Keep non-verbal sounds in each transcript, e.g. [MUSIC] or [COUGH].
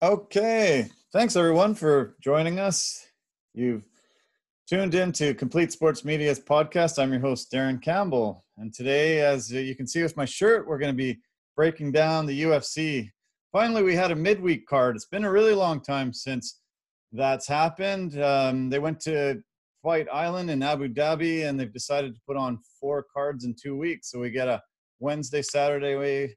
Okay. Thanks everyone for joining us. You've tuned in to Complete Sports Media's podcast. I'm your host, Darren Campbell. And today, as you can see with my shirt, we're going to be breaking down the UFC. Finally, we had a midweek card. It's been a really long time since that's happened. Um, they went to Fight Island in Abu Dhabi and they've decided to put on four cards in two weeks. So we get a Wednesday, Saturday,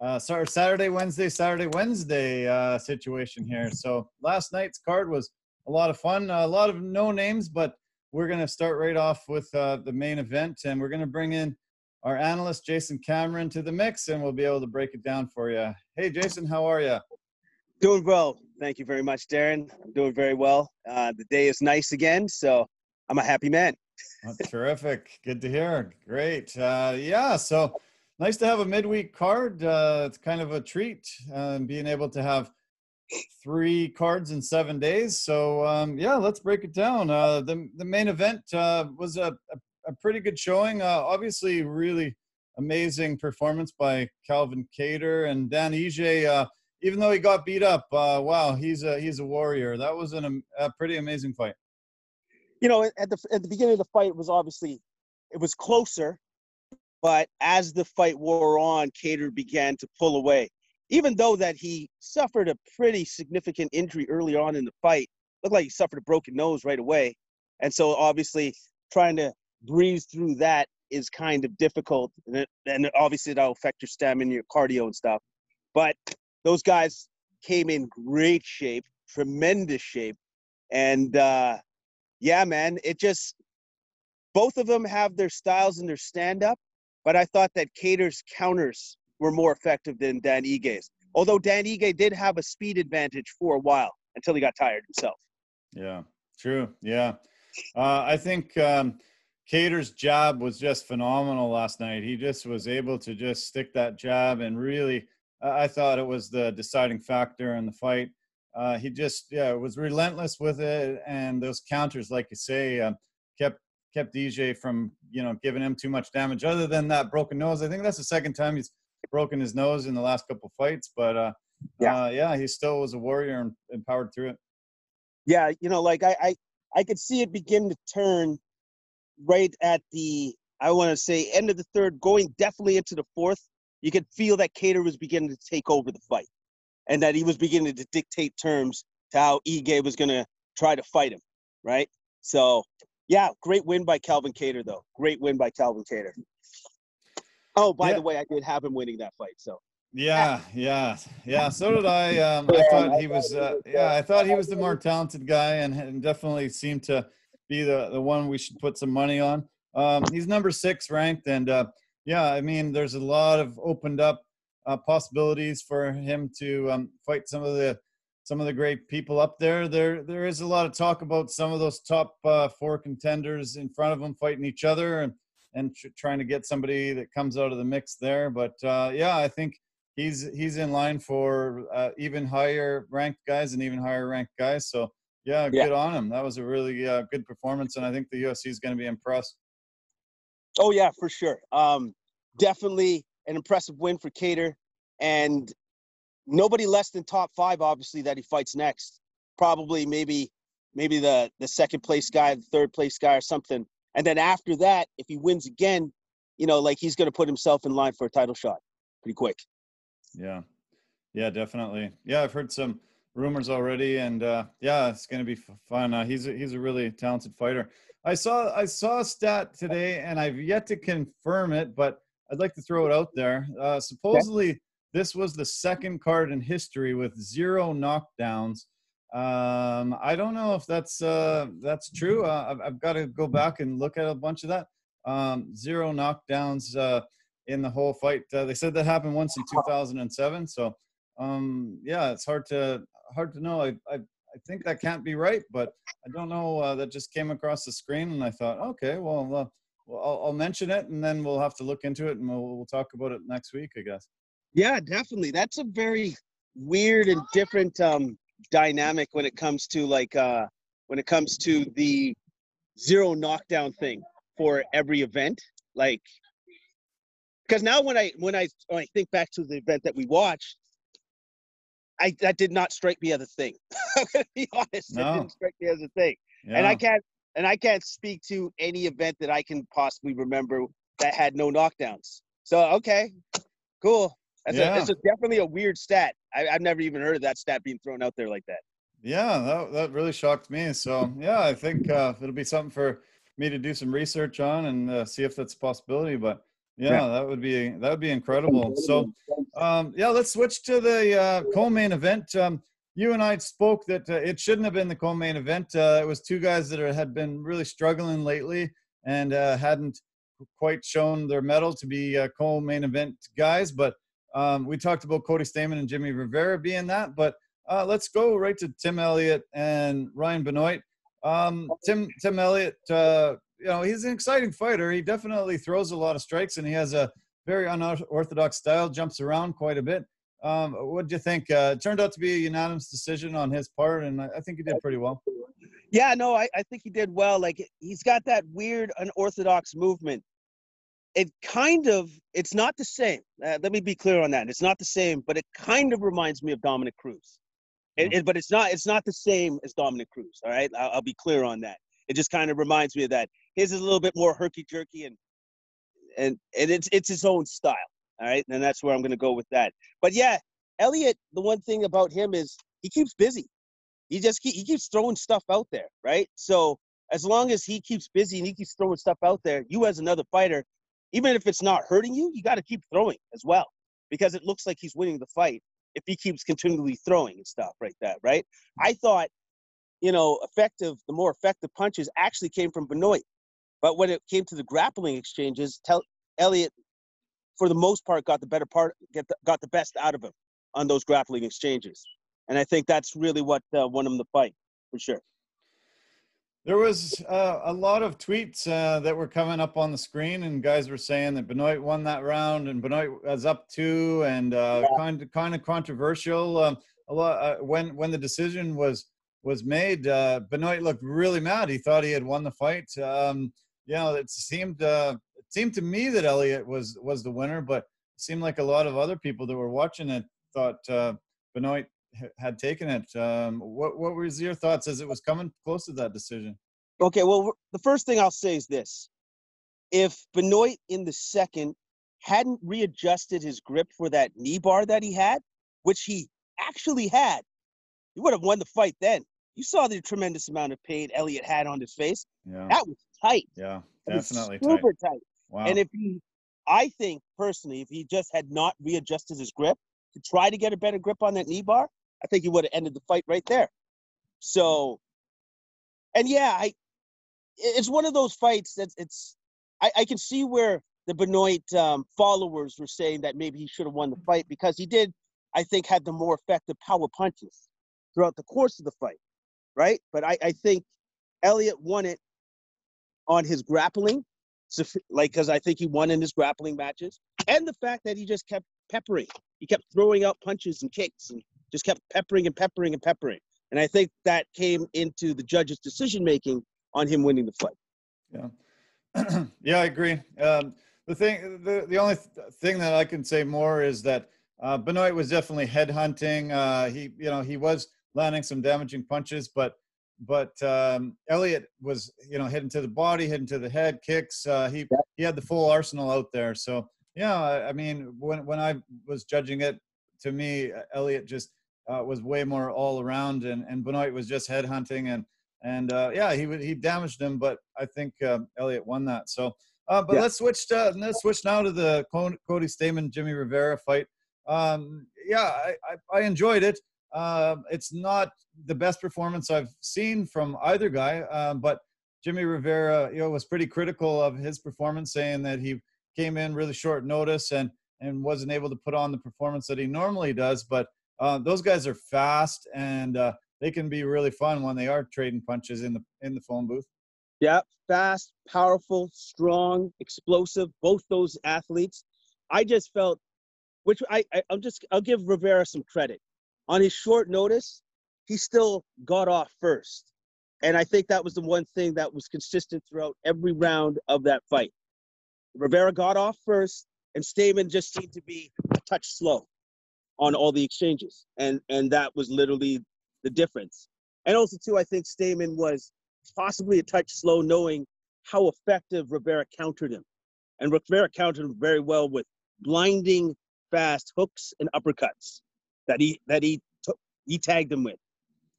uh, sorry, Saturday, Wednesday, Saturday, Wednesday uh, situation here. So last night's card was a lot of fun, a lot of no names, but we're going to start right off with uh, the main event, and we're going to bring in our analyst Jason Cameron to the mix, and we'll be able to break it down for you. Hey, Jason, how are you? Doing well. Thank you very much, Darren. I'm doing very well. Uh, the day is nice again, so I'm a happy man. Oh, terrific. Good to hear. Great. Uh, yeah. So nice to have a midweek card. Uh, it's kind of a treat um, being able to have three cards in seven days. So um, yeah, let's break it down. Uh, the the main event uh, was a, a, a, pretty good showing. Uh, obviously, really amazing performance by Calvin Kattar and Dan Ige. Uh, even though he got beat up, uh, wow, he's a he's a warrior. That was an, a pretty amazing fight. You know, at the at the beginning of the fight, it was obviously it was closer but as the fight wore on, Kattar began to pull away. Even though that he suffered a pretty significant injury early on in the fight, looked like he suffered a broken nose right away. And so obviously trying to breeze through that is kind of difficult. And, it, and obviously that'll affect your stamina, your cardio and stuff. But those guys came in great shape, tremendous shape. And uh, yeah, man, it just, both of them have their styles and their stand up but I thought that Kattar's counters were more effective than Dan Ige's. Although Dan Ige did have a speed advantage for a while until he got tired himself. Yeah, true. Yeah. Uh, I think um, Kattar's jab was just phenomenal last night. He just was able to just stick that jab and really, I thought it was the deciding factor in the fight. Uh, he just, yeah, was relentless with it. And those counters, like you say, uh, kept DJ from you know giving him too much damage. Other than that broken nose, I think that's the second time he's broken his nose in the last couple fights. But uh, yeah, uh, yeah, he still was a warrior and, and powered through it. Yeah, you know, like I, I, I could see it begin to turn right at the I want to say end of the third, going definitely into the fourth. You could feel that Kattar was beginning to take over the fight, and that he was beginning to dictate terms to how Ige was going to try to fight him, right? So yeah, great win by Calvin Kattar, though. Great win by Calvin Kattar. Oh, by yeah. the way, I did have him winning that fight. So. Yeah, yeah, yeah. So did I. Um, I thought he was. Uh, yeah, I thought he was the more talented guy, and, and definitely seemed to be the the one we should put some money on. Um, he's number six ranked, and uh, yeah, I mean, there's a lot of opened up uh, possibilities for him to um, fight some of the some of the great people up there. There, there is a lot of talk about some of those top uh, four contenders in front of them fighting each other and and tr- trying to get somebody that comes out of the mix there. But uh, yeah, I think he's he's in line for uh, even higher ranked guys and even higher ranked guys. So yeah, yeah. good on him. That was a really uh, good performance, and I think the UFC is going to be impressed. Oh yeah, for sure. Um, definitely an impressive win for Kattar, and nobody less than top five, obviously, that he fights next. Probably maybe maybe the the second place guy, the third place guy, or something. And then after that, if he wins again, you know, like he's going to put himself in line for a title shot pretty quick. Yeah, yeah, definitely. Yeah, I've heard some rumors already, and uh, yeah, it's going to be fun. Uh, he's a, he's a really talented fighter. I saw I saw a stat today, and I've yet to confirm it, but I'd like to throw it out there. Uh, supposedly, this was the second card in history with zero knockdowns. Um, I don't know if that's uh, that's true. Uh, I've, I've got to go back and look at a bunch of that. Um, zero knockdowns uh, in the whole fight. Uh, they said that happened once in 2007. So um, yeah, it's hard to hard to know. I, I I think that can't be right, but I don't know. Uh, that just came across the screen, and I thought, okay, well, uh, well I'll, I'll, mention it, and then we'll have to look into it, and we'll, we'll talk about it next week, I guess. Yeah, definitely. That's a very weird and different um, dynamic when it comes to like uh, when it comes to the zero knockdown thing for every event. Like, because now when I when I when I think back to the event that we watched, I that did not strike me as a thing. [LAUGHS] I'm gonna be honest. No. It didn't strike me as a thing. Yeah. And I can't and I can't speak to any event that I can possibly remember that had no knockdowns. So okay, cool. That's Yeah. a, it's a, definitely a weird stat. I, I've never even heard of that stat being thrown out there like that. Yeah, that, that really shocked me. So yeah, I think uh, it'll be something for me to do some research on and uh, see if that's a possibility. But yeah, that would be that would be incredible. So um, yeah, let's switch to the uh, co-main event. Um, you and I spoke that uh, it shouldn't have been the co-main event. Uh, it was two guys that are, had been really struggling lately and uh, hadn't quite shown their mettle to be uh, co-main event guys. But um, we talked about Cody Stamann and Jimmy Rivera being that. But uh, let's go right to Tim Elliott and Ryan Benoit. Um, Tim Tim Elliott, uh, you know, he's an exciting fighter. He definitely throws a lot of strikes, and he has a very unorthodox style. Jumps around quite a bit. Um, what do you think? Uh, turned out to be a unanimous decision on his part, and I, I think he did pretty well. Yeah, no, I, I think he did well. Like he's got that weird unorthodox movement. It kind of it's not the same. Uh, let me be clear on that. It's not the same, but it kind of reminds me of Dominick Cruz. It, it, but it's not it's not the same as Dominick Cruz. All right, I'll, I'll be clear on that. It just kind of reminds me of that. His is a little bit more herky jerky and and and it's it's his own style. All right, and that's where I'm going to go with that. But yeah, Elliott. The one thing about him is he keeps busy. He just keep, he keeps throwing stuff out there, right? So as long as he keeps busy and he keeps throwing stuff out there, you as another fighter, even if it's not hurting you, you got to keep throwing as well because it looks like he's winning the fight if he keeps continually throwing and stuff like that, right? I thought, you know, effective, the more effective punches actually came from Benoit. But when it came to the grappling exchanges, Tim Elliott, for the most part, got the better part, get the, got the best out of him on those grappling exchanges. And I think that's really what uh, won him the fight, for sure. There was uh, a lot of tweets uh, that were coming up on the screen, and guys were saying that Benoit won that round, and Benoit was up two, and uh, Yeah. kind of kind of controversial. Um, a lot uh, when when the decision was was made, uh, Benoit looked really mad. He thought he had won the fight. Um, you know, it seemed uh, it seemed to me that Elliott was was the winner, but it seemed like a lot of other people that were watching it thought uh, Benoit had taken it. Um, what what was your thoughts as it was coming close to that decision? Okay, well, the first thing I'll say is this. If Benoit in the second hadn't readjusted his grip for that knee bar that he had, which he actually had, he would have won the fight then. You saw the tremendous amount of pain Elliott had on his face. Yeah. That was tight. Yeah, definitely tight. super tight. Wow. And if he, I think personally, if he just had not readjusted his grip to try to get a better grip on that knee bar, I think he would have ended the fight right there. So, and yeah, I, it's one of those fights that's it's, I, I can see where the Benoit um, followers were saying that maybe he should have won the fight because he did, I think, had the more effective power punches throughout the course of the fight, right? But I, I think Elliott won it on his grappling, like because I think he won in his grappling matches, and the fact that he just kept peppering, he kept throwing out punches and kicks, and just kept peppering and peppering and peppering, and I think that came into the judge's decision making on him winning the fight. Yeah, [CLEARS THROAT] yeah, I agree. Um, the thing, the the only th- thing that I can say more is that uh, Benoit was definitely headhunting. Uh, he, you know, he was landing some damaging punches, but but um, Elliott was, you know, hitting to the body, hitting to the head, kicks. Uh, he he had the full arsenal out there. So yeah, I, I mean, when when I was judging it, to me, Elliott just uh, was way more all around, and and Benoit was just headhunting and and uh, yeah, he he damaged him, but I think um, Elliott won that. So, uh, but Yeah. let's switch to let's switch now to the Cody Stamann Jimmy Rivera fight. Um, yeah, I, I, I enjoyed it. Um it's not the best performance I've seen from either guy, um, but Jimmy Rivera, you know, was pretty critical of his performance, saying that he came in really short notice and and wasn't able to put on the performance that he normally does. But uh, those guys are fast and uh, they can be really fun when they are trading punches in the in the phone booth. Yeah, fast, powerful, strong, explosive. Both those athletes. I just felt, which I, I I'll just I'll give Rivera some credit. On his short notice, he still got off first, and I think that was the one thing that was consistent throughout every round of that fight. Rivera got off first, and Stamann just seemed to be a touch slow on all the exchanges, and and that was literally the difference. And also too, I think Stamann was possibly a touch slow, knowing how effective Rivera countered him, and Rivera countered him very well with blinding fast hooks and uppercuts that he that he took he tagged him with.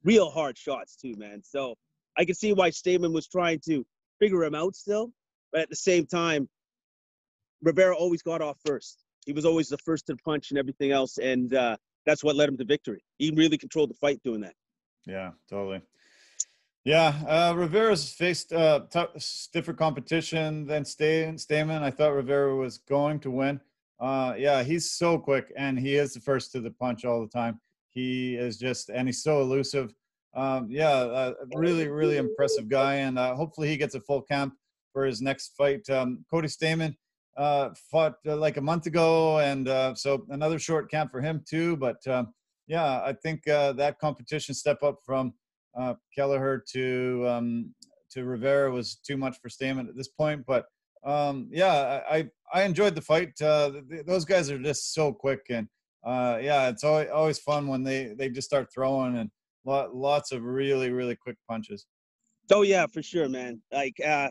Real hard shots too, man. So I can see why Stamann was trying to figure him out still, but at the same time, Rivera always got off first. He was always the first to punch and everything else, and uh, that's what led him to victory. He really controlled the fight doing that. Yeah, totally. Yeah, uh, Rivera's faced uh, stiffer competition than Stamann. I thought Rivera was going to win. Uh, yeah, he's so quick, and he is the first to the punch all the time. He is just, and he's so elusive. Um, yeah, uh, really, really impressive guy, and uh, hopefully he gets a full camp for his next fight. Um, Cody Stamann uh, fought uh, like a month ago, and uh, so another short camp for him too. But um, yeah, I think uh, that competition step up from uh, Kelleher to um, to Rivera was too much for Stamann at this point. But um, yeah, I I enjoyed the fight. Uh, th- those guys are just so quick, and uh, yeah, it's always always fun when they they just start throwing and lot, lots of really really quick punches. Oh yeah, for sure, man. Like uh,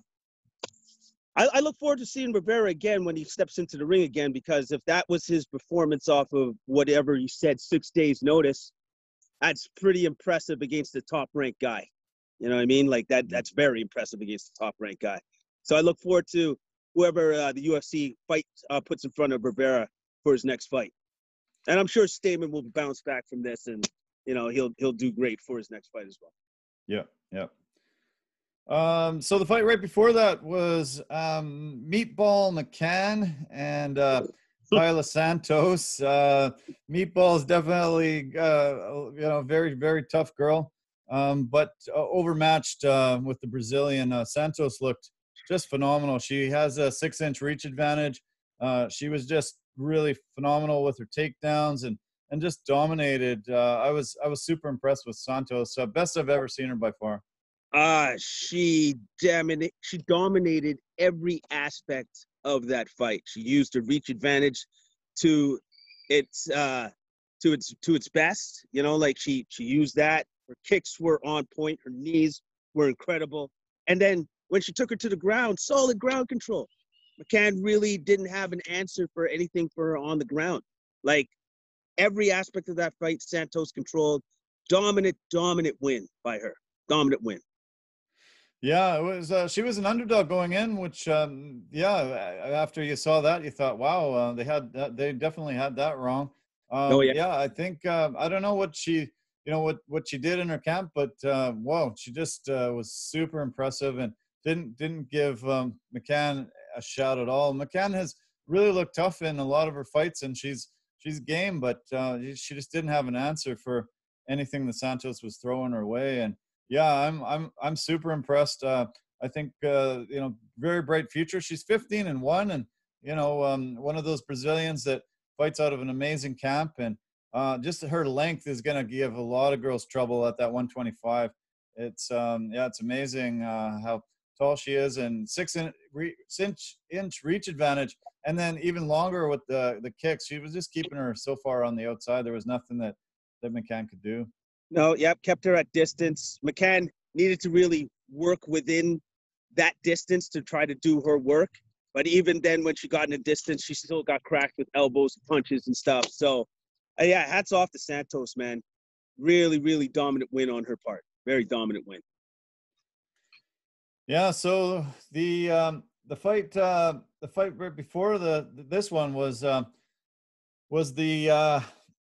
I, I look forward to seeing Rivera again when he steps into the ring again because if that was his performance off of whatever you said six days notice, that's pretty impressive against the top ranked guy. You know what I mean? Like that that's very impressive against the top ranked guy. So I look forward to whoever uh, the UFC fight uh, puts in front of Rivera for his next fight. And I'm sure Stamann will bounce back from this and you know he'll he'll do great for his next fight as well. Yeah, yeah. Um, so the fight right before that was um, Meatball McCann and uh, Taila Santos. Uh, Meatball is definitely uh, you know very very tough girl, um, but uh, overmatched uh, with the Brazilian. Uh, Santos looked just phenomenal. She has a six inch reach advantage. Uh, she was just really phenomenal with her takedowns and and just dominated. Uh, I was I was super impressed with Santos. Best I've ever seen her by far. Uh, she dominated. She dominated every aspect of that fight. She used her reach advantage to its uh, to its to its best. You know, like she she used that. Her kicks were on point. Her knees were incredible. And then when she took her to the ground, solid ground control. McCann really didn't have an answer for anything for her on the ground. Like every aspect of that fight, Santos controlled. Dominant, dominant win by her. Dominant win. Yeah, it was. Uh, she was an underdog going in, which, um, yeah, after you saw that, you thought, wow, uh, they had that, they definitely had that wrong. Um, oh yeah. Yeah, I think uh, I don't know what she, you know, what what she did in her camp, but uh, whoa, she just uh, was super impressive and didn't didn't give um, McCann a shot at all. McCann has really looked tough in a lot of her fights, and she's she's game, but uh, she just didn't have an answer for anything that Santos was throwing her way, and yeah, I'm I'm I'm super impressed. Uh, I think uh, you know very bright future. She's 15 and one, and you know um, one of those Brazilians that fights out of an amazing camp, and uh, just her length is going to give a lot of girls trouble at that 125. It's um, yeah, it's amazing uh, how tall she is, and six inch, inch inch reach advantage, and then even longer with the the kicks. She was just keeping her so far on the outside. There was nothing that that McCann could do. No, yep, kept her at distance. McCann needed to really work within that distance to try to do her work. But even then, when she got in the distance, she still got cracked with elbows, punches, and stuff. So, uh, yeah, hats off to Santos, man. Really, really dominant win on her part. Very dominant win. Yeah. So the um, the fight uh, the fight right before the this one was uh, was the uh,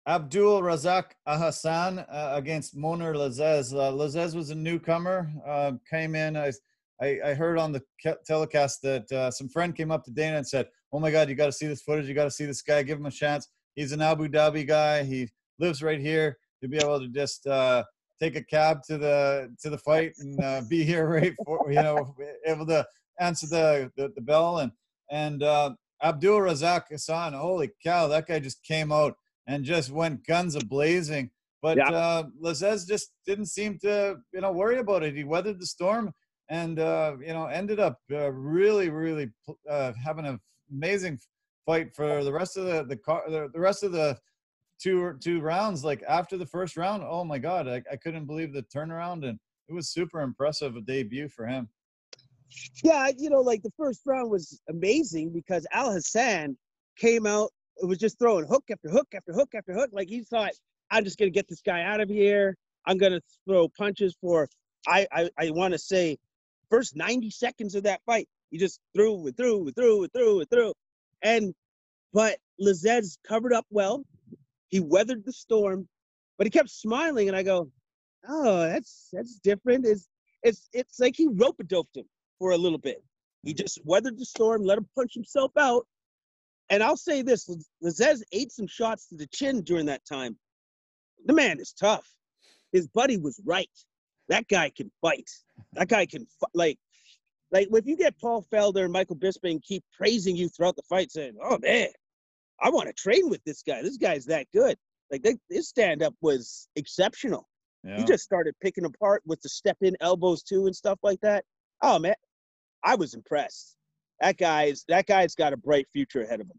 Abdul Razak Alhassan uh, against Mounir Lazzez. Uh, Lazzez was a newcomer, uh, came in. I, I, I, heard on the telecast that uh, some friend came up to Dana and said, Oh my God, you got to see this footage. You got to see this guy. Give him a chance. He's an Abu Dhabi guy. He lives right here. You'll be able to just uh, take a cab to the to the fight and uh, be here right for you know able to answer the the, the bell and and Abdul Razak Hassan. Holy cow, that guy just came out and just went guns a blazing. But yeah. uh, Lazzez just didn't seem to, you know, worry about it. He weathered the storm and, uh, you know, ended up uh, really, really uh, having an amazing fight for the rest of the the, car, the, the rest of the two two rounds. Like after the first round, oh my god, I, I couldn't believe the turnaround, and it was super impressive a debut for him. Yeah, you know, like the first round was amazing because Alhassan came out. It was just throwing hook after hook after hook after hook. Like he thought, I'm just gonna get this guy out of here. I'm gonna throw punches for. I I, I want to say, first 90 seconds of that fight, he just threw and threw and threw and threw and threw, and but Lazzez covered up well. He weathered the storm, but he kept smiling, and I go, "Oh, that's that's different." It's it's it's like he rope doped him for a little bit. He just weathered the storm, let him punch himself out. And I'll say this: Lazzez ate some shots to the chin during that time. The man is tough. His buddy was right. That guy can fight. That guy can like, like if you get Paul Felder and Michael Bisping keep praising you throughout the fight, saying, "Oh man, I want to train with this guy. This guy's that good. Like they, his stand up was exceptional. Yeah. He just started picking apart with the step in elbows too and stuff like that. Oh man, I was impressed. That guy's that guy's got a bright future ahead of him.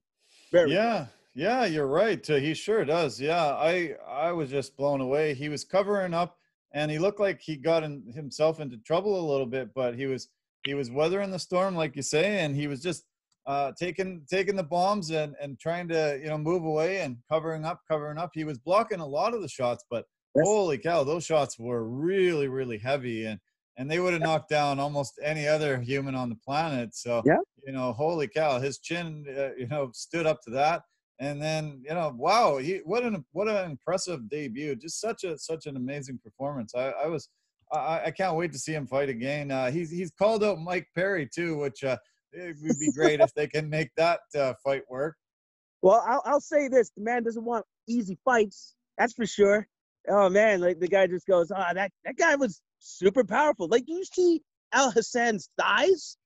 Very yeah. Yeah, you're right. He sure does. Yeah, I I was just blown away. He was covering up, and he looked like he got in, himself into trouble a little bit, but he was he was weathering the storm, like you say, and he was just uh, taking taking the bombs and and trying to you know move away and covering up, covering up. He was blocking a lot of the shots, but yes. holy cow, those shots were really really heavy and and they would have knocked down almost any other human on the planet. So yeah. you know, holy cow, his chin uh, you know stood up to that. And then you know, wow, he what an what an impressive debut! Just such a such an amazing performance. I, I was I, I can't wait to see him fight again. Uh, he's he's called out Mike Perry too, which uh, it would be great if they can make that uh, fight work. Well, I'll, I'll say this: the man doesn't want easy fights. That's for sure. Oh man, like the guy just goes, ah, oh, that that guy was super powerful. Like, do you see Alhassan's thighs?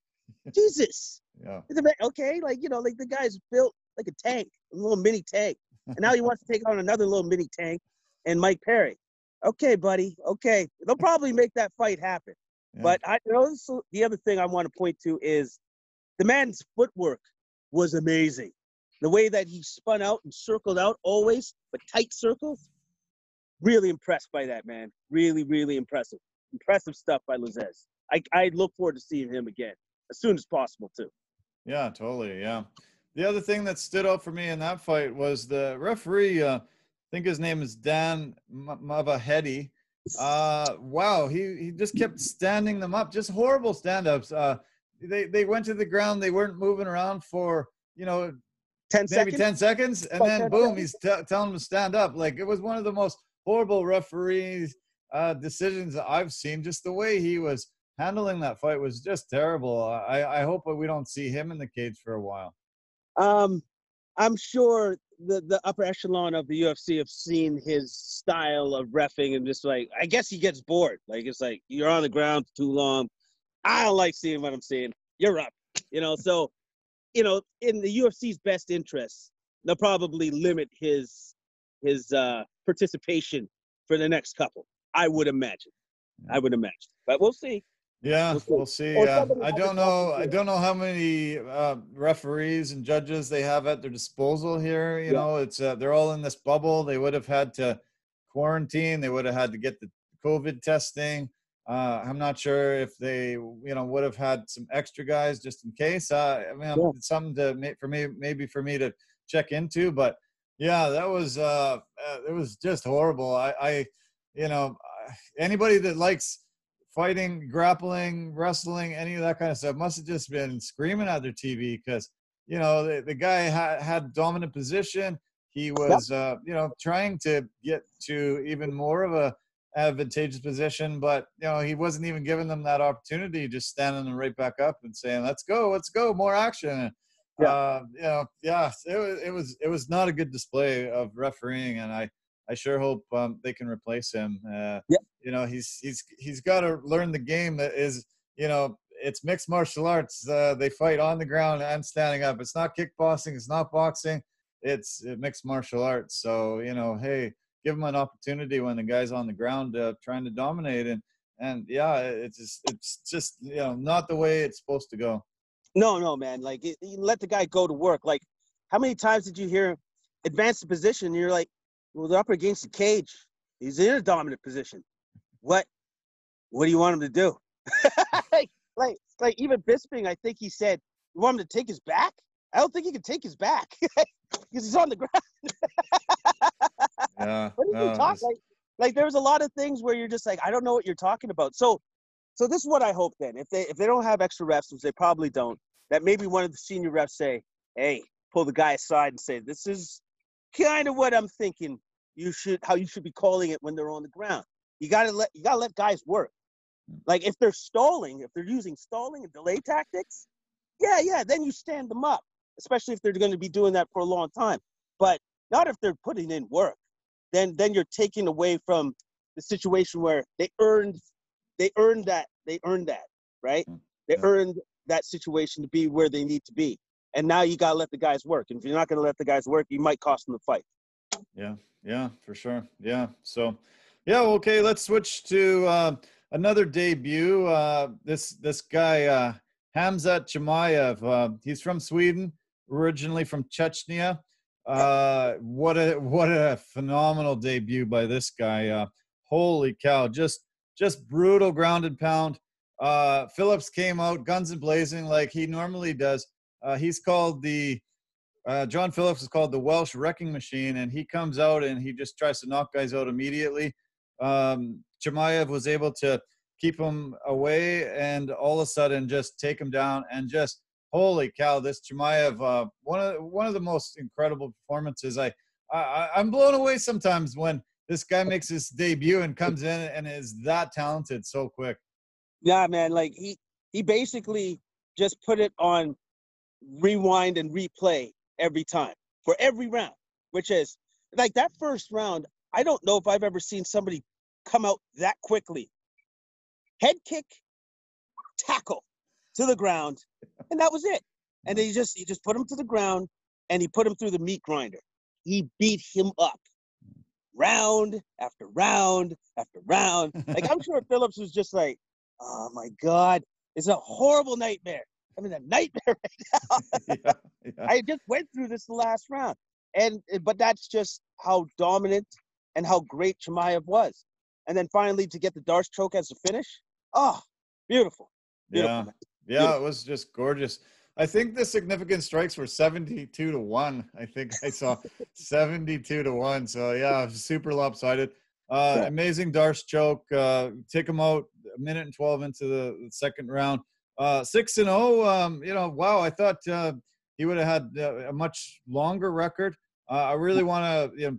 [LAUGHS] Jesus. Yeah. Okay, like you know, like the guy's built like a tank, a little mini tank, and now he wants to take on another little mini tank, and Mike Perry. Okay, buddy. Okay, they'll probably make that fight happen. Yeah. But I you know the other thing I want to point to is the man's footwork was amazing. The way that he spun out and circled out always, but tight circles. Really impressed by that, man. Really, really impressive. Impressive stuff by Lazzez. I, I look forward to seeing him again as soon as possible, too. Yeah, totally. Yeah. The other thing that stood out for me in that fight was the referee. Uh, I think his name is Dan Mavahedi. Uh, wow, he, he just kept standing them up. Just horrible stand-ups. Uh, they they went to the ground. They weren't moving around for you know 10 maybe seconds? 10 seconds and then boom he's t- telling them to stand up like it was one of the most horrible referees uh, decisions i've seen just the way he was handling that fight was just terrible i i hope we don't see him in the cage for a while um i'm sure the the upper echelon of the ufc have seen his style of refing and just like i guess he gets bored like it's like you're on the ground too long I don't like seeing what I'm seeing. You're up. You know, so you know, in the UFC's best interest, they'll probably limit his his uh participation for the next couple. I would imagine. I would imagine. But we'll see. Yeah, we'll see. We'll see. Uh, I don't know. I don't know how many uh, referees and judges they have at their disposal here. You yeah. know, it's uh, they're all in this bubble. They would have had to quarantine. They would have had to get the COVID testing. Uh, I'm not sure if they, you know, would have had some extra guys just in case. Uh, I mean, yeah. something to for me, maybe for me to check into. But yeah, that was uh it was just horrible. I, I, you know, anybody that likes fighting, grappling, wrestling, any of that kind of stuff must have just been screaming at their TV because you know the, the guy had, had dominant position. He was, yep. uh, you know, trying to get to even more of a advantageous position, but you know he wasn't even giving them that opportunity. Just standing them right back up and saying, "Let's go, let's go, more action." Yeah. Uh, you know, yeah, it was it was it was not a good display of refereeing, and I I sure hope um, they can replace him. Uh, yeah. You know, he's he's he's got to learn the game that is you know it's mixed martial arts. Uh, they fight on the ground and standing up. It's not kickboxing. It's not boxing. It's mixed martial arts. So you know, hey give him an opportunity when the guy's on the ground uh, trying to dominate and and yeah it's just it's just you know not the way it's supposed to go no no man like it, let the guy go to work like how many times did you hear advance the position and you're like Well, they're up against the cage. He's in a dominant position. What? What do you want him to do? [LAUGHS] like, like, like even Bisping, I think he said, "You want him to take his back?" I don't think he can take his back [LAUGHS] because he's on the ground. yeah. [LAUGHS] What are you talking? Like, like there's a lot of things where you're just like, I don't know what you're talking about. So, so this is what I hope then. If they if they don't have extra refs, which they probably don't, that maybe one of the senior refs say, "Hey, pull the guy aside and say, this is kind of what I'm thinking. You should how you should be calling it when they're on the ground. You gotta let you gotta let guys work. Like if they're stalling, if they're using stalling and delay tactics, yeah, yeah, then you stand them up, especially if they're going to be doing that for a long time. But not if they're putting in work. Then then you're taking away from the situation where they earned they earned that they earned that right. Mm, They yeah. earned that situation to be where they need to be. And now you gotta let the guys work. And if you're not gonna let the guys work, you might cost them the fight. Yeah, yeah, for sure. Yeah. So, yeah, okay, let's switch to uh, another debut. Uh, this this guy uh, Hamzat Chimaev. Uh, he's from Sweden, originally from Chechnya. Uh, what a what a phenomenal debut by this guy. Uh, holy cow! Just just brutal grounded pound. Uh, Phillips came out guns and blazing like he normally does. Uh, he's called the uh, John Phillips is called the Welsh Wrecking Machine, and he comes out and he just tries to knock guys out immediately. Um, Chimaev was able to keep him away, and all of a sudden just take him down and just holy cow! This Chimaev, uh, one of one of the most incredible performances. I, I I'm blown away sometimes when this guy makes his debut and comes in and is that talented so quick. Yeah, man. Like he he basically just put it on rewind and replay every time for every round, which is like that first round. I don't know if I've ever seen somebody come out that quickly. Head kick, tackle to the ground, and that was it. And then he just he just put him to the ground and he put him through the meat grinder. He beat him up round after round after round. Like I'm sure [LAUGHS] Phillips was just like, oh my God, it's a horrible nightmare. I mean, a nightmare. [LAUGHS] [LAUGHS] yeah, yeah. I just went through this the last round, and but that's just how dominant and how great Chimaev was. And then finally to get the D'Arce choke as a finish, oh, beautiful. Beautiful, Yeah, man. yeah, it was just gorgeous. I think the significant strikes were 72 to 1. I think I saw [LAUGHS] 72 to 1. So, yeah, super lopsided. Uh, Amazing D'Arce choke. Uh, take him out a minute and 12 into the second round. Uh, 6 and 0. Um, you know, wow, I thought uh, he would have had uh, a much longer record. Uh, I really want to you know,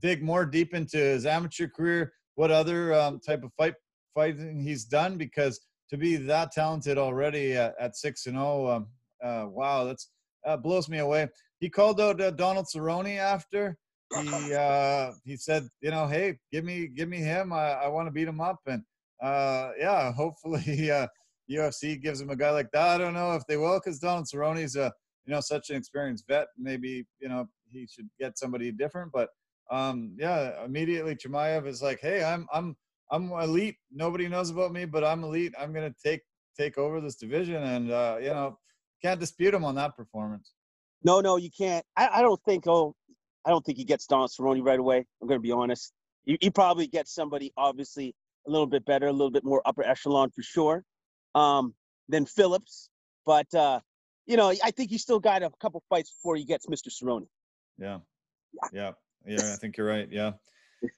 dig more deep into his amateur career, what other um, type of fight fighting he's done, because to be that talented already at, six and zero, um, uh, wow, that's uh, blows me away. He called out Donald Cerrone after. He he said, you know, hey, give me give me him. I, I want to beat him up, and yeah, hopefully [LAUGHS] UFC gives him a guy like that. I don't know if they will, because Donald Cerrone's a you know such an experienced vet. Maybe you know he should get somebody different, but um, yeah, immediately Chimaev is like, hey, I'm I'm I'm elite. Nobody knows about me, but I'm elite. I'm gonna take take over this division, and uh, you know, can't dispute him on that performance. No, no, you can't. I, I don't think. Oh, I don't think he gets Donald Cerrone right away. I'm to be honest. He, he probably gets somebody obviously a little bit better, a little bit more upper echelon for sure, um, than Phillips. But uh, you know, I think he's still got a couple fights before he gets Mr. Cerrone. Yeah, yeah, yeah. I think you're right. Yeah. [LAUGHS]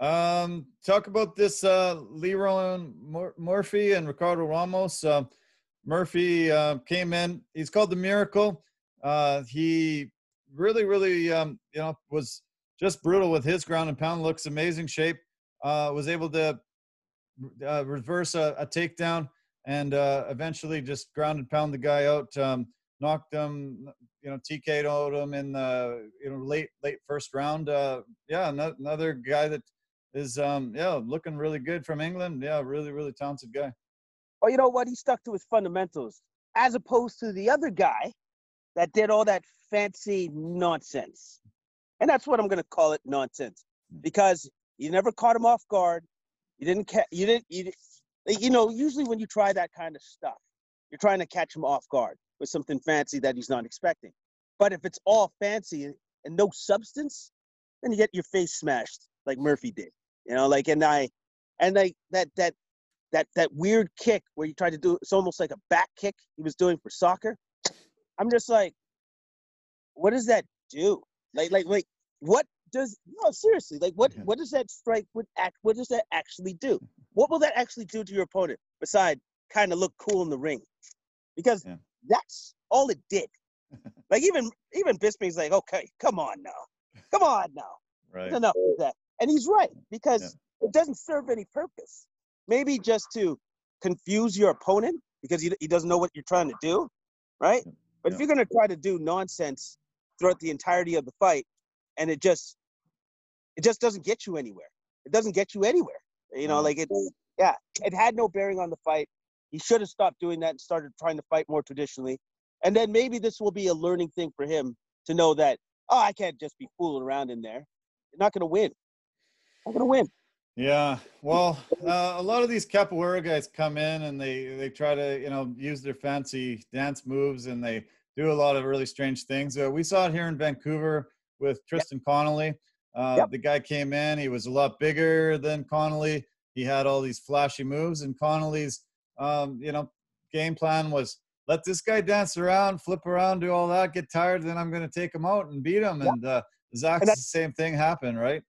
Um, talk about this uh, Lerone Mur- Murphy and Ricardo Ramos. Uh, Murphy uh, came in. He's called the Miracle. Uh, he really, really, um, you know, was just brutal with his ground and pound. Looks amazing shape. Uh, was able to uh, reverse a, a takedown and uh, eventually just ground and pound the guy out. Um, knocked him, you know, TK'd him in the you know late late first round. Uh, yeah, ano- another guy that is um, yeah looking really good from England. Yeah, really really talented guy. Oh, you know what? He stuck to his fundamentals, as opposed to the other guy that did all that fancy nonsense. And that's what I'm going to call it nonsense, because you never caught him off guard. You didn't ca- You didn't. You, you know, usually when you try that kind of stuff, you're trying to catch him off guard with something fancy that he's not expecting. But if it's all fancy and no substance, then you get your face smashed like Murphy did. You know, like and I and like that that that that weird kick where you tried to do it's almost like a back kick he was doing for soccer. I'm just like, what does that do? Like like like what does no seriously like what what does that strike would act what does that actually do? What will that actually do to your opponent besides kind of look cool in the ring? Because Yeah. that's all it did. [LAUGHS] like even even Bisping's like, okay, come on now, come on now, Right. enough of that. And he's right because it doesn't serve any purpose. Maybe just to confuse your opponent because he, he doesn't know what you're trying to do, right? But if you're going to try to do nonsense throughout the entirety of the fight, and it just it just doesn't get you anywhere. It doesn't get you anywhere. You know, like it. Yeah, it had no bearing on the fight. He should have stopped doing that and started trying to fight more traditionally. And then maybe this will be a learning thing for him to know that oh, I can't just be fooling around in there. You're not going to win. I'm going to win. Yeah, well, uh, a lot of these capoeira guys come in and they they try to you know use their fancy dance moves and they do a lot of really strange things. Uh, we saw it here in Vancouver with Tristan Connelly. Uh, Yep. The guy came in; he was a lot bigger than Connelly. He had all these flashy moves, and Connelly's um, you know game plan was let this guy dance around, flip around, do all that, get tired, then I'm going to take him out and beat him. Yep. And uh, Zach's And the same thing happened, right?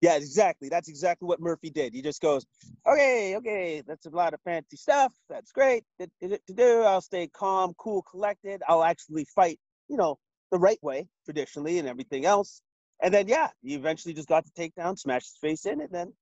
Yeah, exactly. That's exactly what Murphy did. He just goes, okay, okay, that's a lot of fancy stuff. That's great to, to, to do. I'll stay calm, cool, collected. I'll actually fight, you know, the right way, traditionally, and everything else. And then, yeah, he eventually just got the takedown, smashed his face in, and then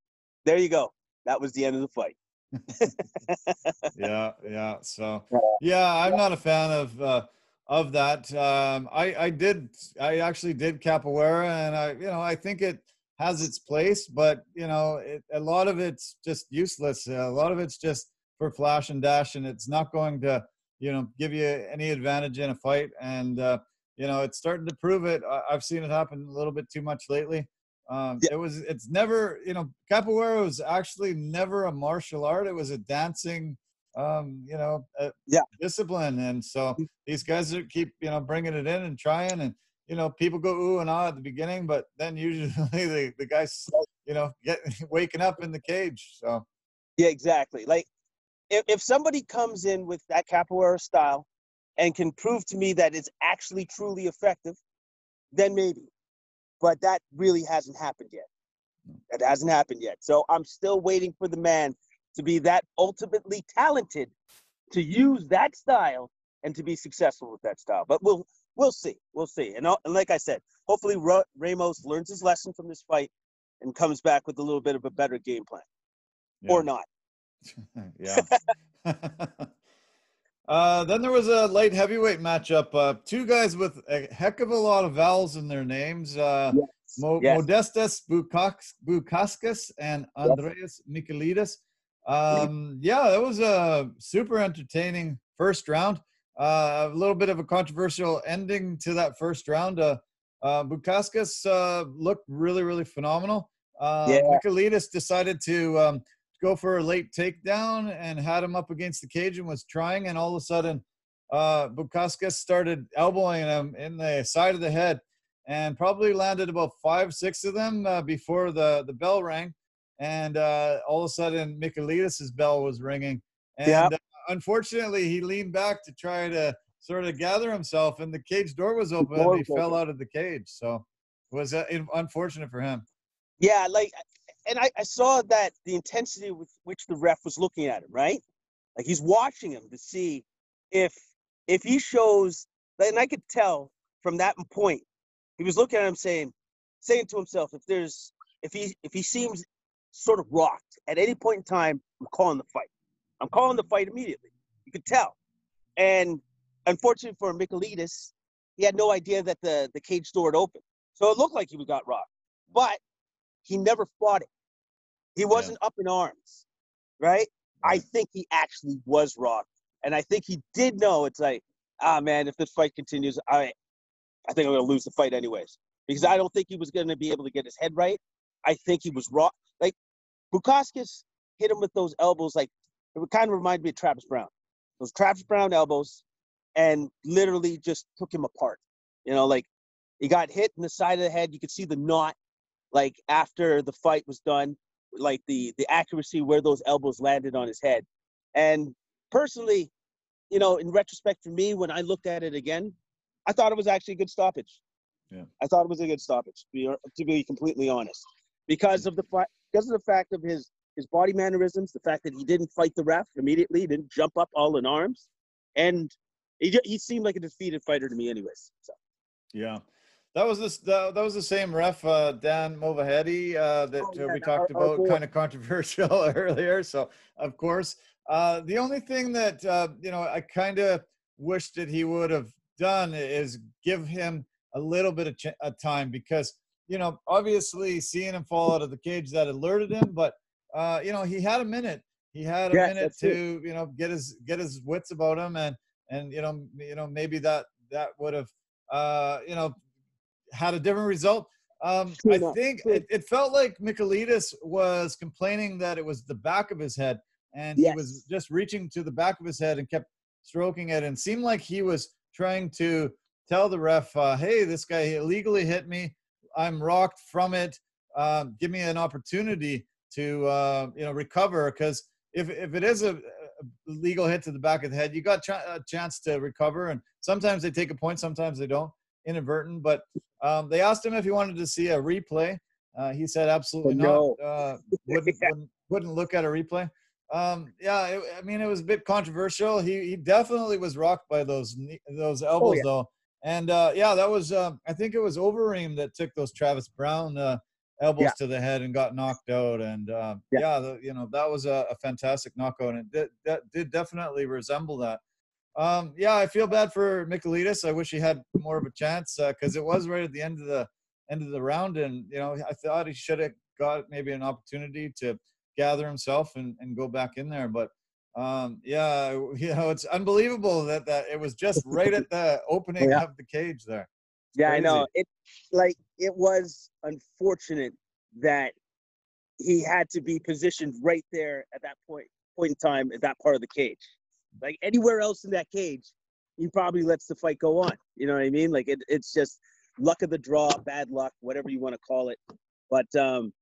there you go. That was the end of the fight. [LAUGHS] yeah yeah so Yeah. i'm not a fan of uh of that um i i did i actually did capoeira and i you know i think it has its place but you know it, a lot of it's just useless a lot of it's just for flash and dash and it's not going to you know give you any advantage in a fight and uh you know it's starting to prove it I, i've seen it happen a little bit too much lately um, Yeah. it was it's never you know capoeira was actually never a martial art it was a dancing um you know Yeah. discipline and so these guys are keep you know bringing it in and trying and you know people go ooh and ah at the beginning but then usually [LAUGHS] the, the guys you know get [LAUGHS] waking up in the cage so Yeah, exactly. Like if, if somebody comes in with that capoeira style and can prove to me that it's actually truly effective, then maybe. But that really hasn't happened yet. That hasn't happened yet. So I'm still waiting for the man to be that ultimately talented to use that style and to be successful with that style. But we'll we'll see. We'll see. And, uh, and like I said, hopefully Ra- Ramos learns his lesson from this fight and comes back with a little bit of a better game plan yeah. or not. [LAUGHS] yeah. [LAUGHS] uh, then there was a light heavyweight matchup. Uh, two guys with a heck of a lot of vowels in their names. Uh, Mo- Yes. Modestas Bukas- Bukauskas and Andreas Michaelidis. Um, yeah, that was a super entertaining first round. Uh, a little bit of a controversial ending to that first round. Uh, uh, Bukauskas uh, looked really, really phenomenal. Uh, Yeah. Michaelidis decided to um, go for a late takedown and had him up against the cage and was trying, and all of a sudden, uh, Bukauskas started elbowing him in the side of the head and probably landed about five, six of them uh, before the, the bell rang. And uh, all of a sudden, Michaelidis' bell was ringing. And Yep. uh, unfortunately, he leaned back to try to sort of gather himself, and the cage door was open, door and he was fell open. out of the cage. So it was uh, unfortunate for him. Yeah, like, and I, I saw that the intensity with which the ref was looking at him, right? Like he's watching him to see if if he shows, and I could tell from that point, he was looking at him saying, saying to himself, if there's if he if he seems sort of rocked at any point in time, I'm calling the fight. I'm calling the fight immediately. You could tell. And unfortunately for Michaelidis, he had no idea that the the cage door had opened, so it looked like he got rocked, but he never fought it. He wasn't up in arms, right? I think he actually was rocked, and I think he did know. It's like, ah, man, if this fight continues, I, I think I'm gonna lose the fight anyways, because I don't think he was gonna be able to get his head right. I think he was rocked. Like Bukauskas hit him with those elbows, like it would kind of remind me of Travis Browne. Those Travis Browne elbows, and literally just took him apart. You know, like he got hit in the side of the head. You could see the knot like after the fight was done, like the the accuracy where those elbows landed on his head. And personally, you know, in retrospect for me, when I looked at it again, I thought it was actually a good stoppage. Yeah. I thought it was a good stoppage, to be, to be completely honest, because of the fact because of the fact of his his body mannerisms, the fact that he didn't fight the ref immediately, didn't jump up all in arms, and he he seemed like a defeated fighter to me, anyways. So. Yeah. That was this. That, that was the same ref, uh, Dan Movahedi, uh, that Oh, uh, yeah, we talked our about, kind of controversial [LAUGHS] earlier. So, of course, uh, the only thing that uh, you know I kind of wish that he would have done is give him a little bit of, ch- of time because you know obviously seeing him fall out of the cage that alerted him, but uh, you know he had a minute. He had a Yeah, minute to you know get his get his wits about him and and you know you know maybe that that would have uh, you know had a different result. Um, I think it, it felt like Michailidis was complaining that it was the back of his head, and he was just reaching to the back of his head and kept stroking it, and seemed like he was trying to tell the ref, uh, "Hey, this guy illegally hit me. I'm rocked from it. Um, give me an opportunity to uh, you know recover because if if it is a, a legal hit to the back of the head, you got ch- a chance to recover. And sometimes they take a point, sometimes they don't, inadvertent. But um, they asked him if he wanted to see a replay. Uh, he said absolutely No. not. Uh, [LAUGHS] wouldn't, Yeah. wouldn't wouldn't look at a replay. Um, yeah, it, I mean it was a bit controversial. He he definitely was rocked by those those elbows Oh, yeah. though. And uh, yeah, that was um, I think it was Overeem that took those Travis Browne uh, elbows Yeah. to the head and got knocked out. And uh, Yeah. yeah, the, you know that was a, a fantastic knockout, and it did, that did definitely resemble that. Um, yeah, I feel bad for Michailidis. I wish he had more of a chance because it was right at the end of the end of the round, and you know I thought he should have got maybe an opportunity to gather himself and, and go back in there. But um, yeah, [LAUGHS] you know it's unbelievable that that it was just [LAUGHS] right at the opening Yeah. of the cage there. Yeah, I know. It like it was unfortunate that he had to be positioned right there at that point point in time at that part of the cage. Like anywhere else in that cage, he probably lets the fight go on. You know what I mean? Like it, it's just luck of the draw, bad luck, whatever you want to call it. But um,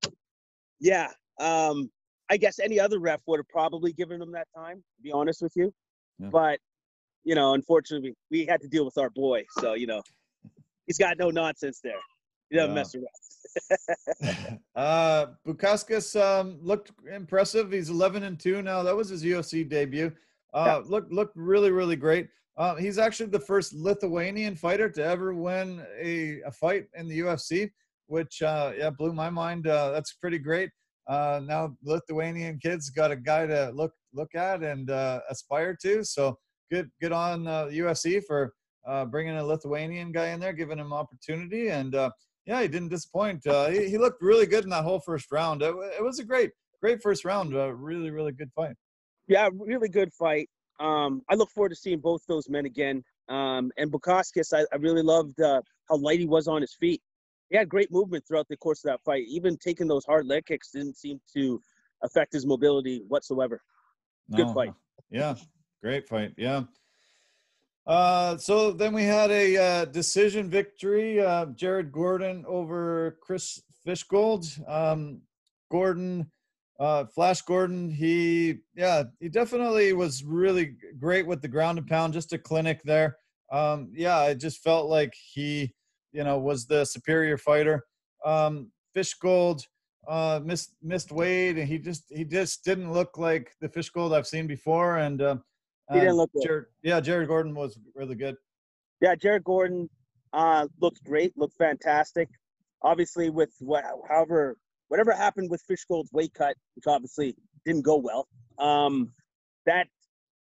yeah, um, I guess any other ref would have probably given him that time. To be honest with you, Yeah. but you know, unfortunately, we had to deal with our boy. So you know, he's got no nonsense there. He doesn't Yeah. mess around. [LAUGHS] uh, Bukauskas um, looked impressive. He's 11 and two now. That was his UFC debut. Uh, Looked looked really really great. Uh, he's actually the first Lithuanian fighter to ever win a, a fight in the UFC, which uh, yeah blew my mind. Uh, that's pretty great. Uh, now Lithuanian kids got a guy to look look at and uh, aspire to. So good good on uh, UFC for uh, bringing a Lithuanian guy in there, giving him opportunity, and uh, yeah, he didn't disappoint. Uh, he, he looked really good in that whole first round. It, it was a great, great first round. Uh, really, really good fight. Yeah, really good fight. Um, I look forward to seeing both those men again. Um, and Bukauskas, I, I really loved uh, how light he was on his feet. He had great movement throughout the course of that fight. Even taking those hard leg kicks didn't seem to affect his mobility whatsoever. Good No, fight. Yeah, great fight. Yeah. Uh, so then we had a uh, decision victory. Uh, Jared Gordon over Chris Fishgold. Um, Gordon, uh, Flash Gordon. He, yeah, he definitely was really great with the ground and pound. Just a clinic there. Um, yeah, I just felt like he, you know, was the superior fighter. Um, Fishgold uh, missed missed weight, and he just he just didn't look like the Fishgold I've seen before. And uh, He didn't look good. Jared, yeah, Jared Gordon was really good. Yeah, Jared Gordon uh, looked great, looked fantastic. Obviously, with what, however, whatever happened with Fishgold's weight cut, which obviously didn't go well, um, that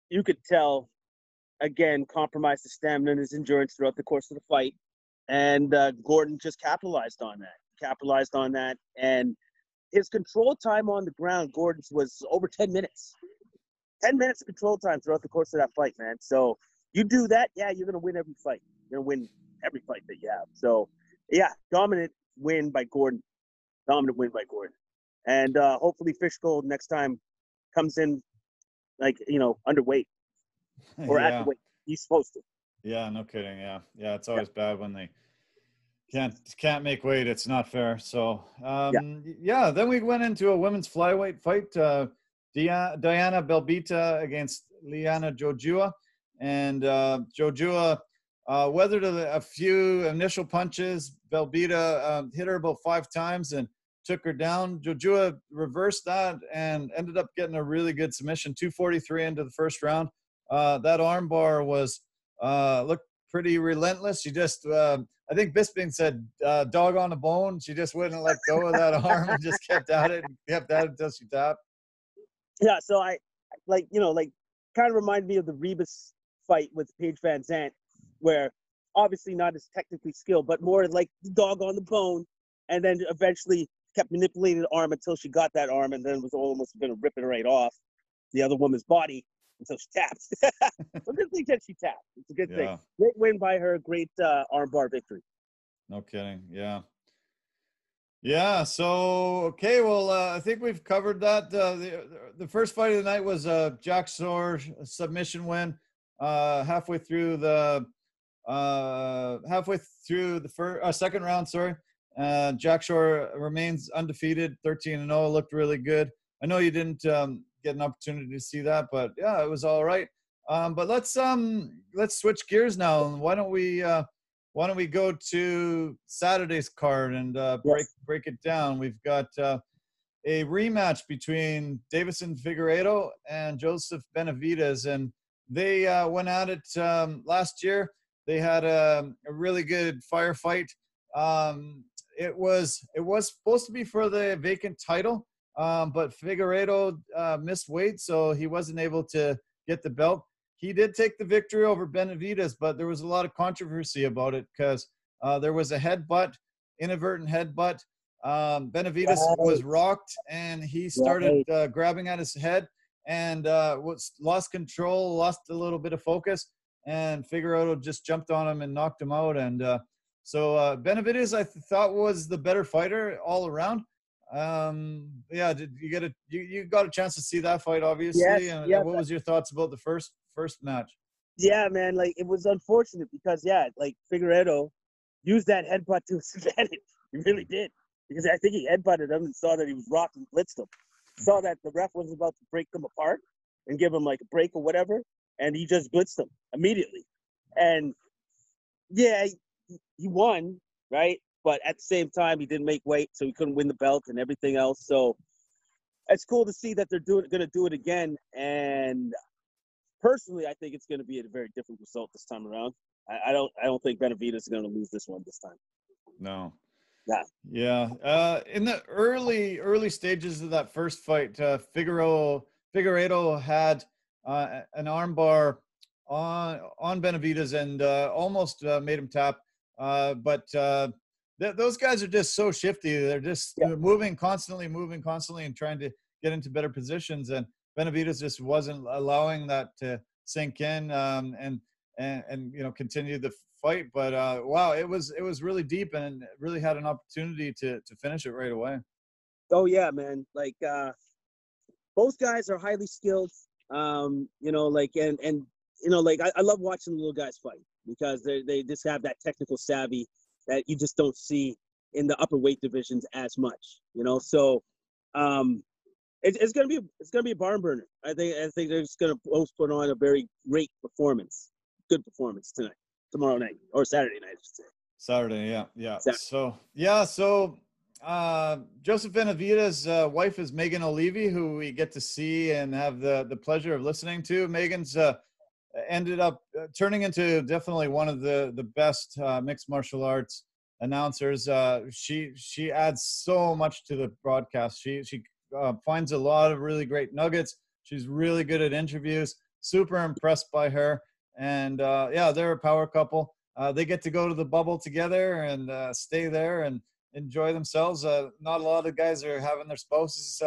you could tell, again, compromised his stamina and his endurance throughout the course of the fight. And uh, Gordon just capitalized on that, capitalized on that. And his control time on the ground, Gordon's was over 10 minutes. 10 minutes of control time throughout the course of that fight, man. So you do that, yeah, you're gonna win every fight. You're gonna win every fight that you have. So yeah, dominant win by Gordon. Dominant win by Gordon. And uh hopefully Fishgold next time comes in like, you know, underweight [LAUGHS] or yeah. at the weight he's supposed to. Yeah, no kidding. Yeah, yeah, it's always bad when they Can't can't make weight. It's not fair. So um, yeah. yeah. Then we went into a women's flyweight fight. Uh, Diana Belbita against Liana Jojua, and uh, Jojua uh, weathered a, a, few initial punches. Belbita um, hit her about five times and took her down. Jojua reversed that and ended up getting a really good submission. 243 into the first round. Uh, that armbar was uh, looked pretty relentless. She just, uh, I think Bisping said, uh, "Dog on the bone." She just wouldn't let go of that [LAUGHS] arm and just kept at it, and kept at it until she tapped. Yeah, so I like you know like kind of reminded me of the Ribas fight with Paige VanZant, where obviously not as technically skilled, but more like the dog on the bone, and then eventually kept manipulating the arm until she got that arm, and then was almost going to rip it right off the other woman's body until she tapped. [LAUGHS] so good thing that she tapped. It's a good yeah. thing. Great win by her. Great uh, armbar victory. No kidding. Yeah. Yeah. So okay. Well, uh, I think we've covered that. Uh, the the first fight of the night was a Jack Shore submission win. Uh, halfway through the uh, halfway through the first uh, second round. Sorry. Uh, Jack Shore remains undefeated, 13 and 0. Looked really good. I know you didn't um, get an opportunity to see that, but yeah, it was all right. Um, but let's um let's switch gears now. Why don't we uh, why don't we go to Saturday's card and uh, break yes. break it down? We've got uh, a rematch between Deiveson Figueiredo and Joseph Benavidez, and they uh, went at it um, last year. They had a, a really good firefight. Um, it was it was supposed to be for the vacant title, um, but Figueiredo uh, missed weight, so he wasn't able to get the belt. He did take the victory over Benavidez, but there was a lot of controversy about it because uh, there was a headbutt, inadvertent headbutt. Um, Benavidez right. was rocked and he started uh, grabbing at his head and uh, was lost control, lost a little bit of focus, and Figueiredo just jumped on him and knocked him out. And uh, so uh, Benavidez, I th- thought was the better fighter all around. Um, yeah, did you get a you, you got a chance to see that fight, obviously. Yes, and yeah, what was your thoughts about the first first match? Yeah, man, like it was unfortunate because yeah, like Figueiredo used that headbutt to [LAUGHS] his advantage. He really did because I think he headbutted him and saw that he was rocked and blitzed him. Saw that the ref was about to break them apart and give him like a break or whatever, and he just blitzed them immediately. And yeah, he won, right? But at the same time, he didn't make weight, so he couldn't win the belt and everything else. So it's cool to see that they're doing going to do it again. And personally, I think it's going to be a very different result this time around. I, I don't I don't think Benavidez is going to lose this one this time. No. Yeah. Yeah. Uh, in the early early stages of that first fight, uh, Figueroa Figueiredo had uh, an armbar on on Benavidez and uh, almost uh, made him tap. Uh, but uh, th- those guys are just so shifty. They're just yeah. moving constantly, moving constantly, and trying to get into better positions. And Benavidez just wasn't allowing that to sink in um, and and and you know continue the fight. But uh, wow, it was it was really deep and really had an opportunity to to finish it right away. Oh yeah, man! Like uh, both guys are highly skilled. Um, you know, like and and you know, like I, I love watching the little guys fight because they they just have that technical savvy that you just don't see in the upper weight divisions as much. You know, so um, it, it's gonna be it's gonna be a barn burner. I think I think they're just gonna both put on a very great performance, good performance tonight, tomorrow night or Saturday night, I should say. Saturday, yeah, yeah. Saturday. So yeah, so uh, Joseph Benavidez's uh, wife is Megan Olivi, who we get to see and have the the pleasure of listening to. Megan's uh, ended up uh, turning into definitely one of the the best uh, mixed martial arts announcers. Uh, she she adds so much to the broadcast. She she uh, finds a lot of really great nuggets. She's really good at interviews. Super impressed by her, and uh, yeah, they're a power couple. Uh, they get to go to the bubble together and stay there and enjoy themselves. not a lot of guys are having their spouses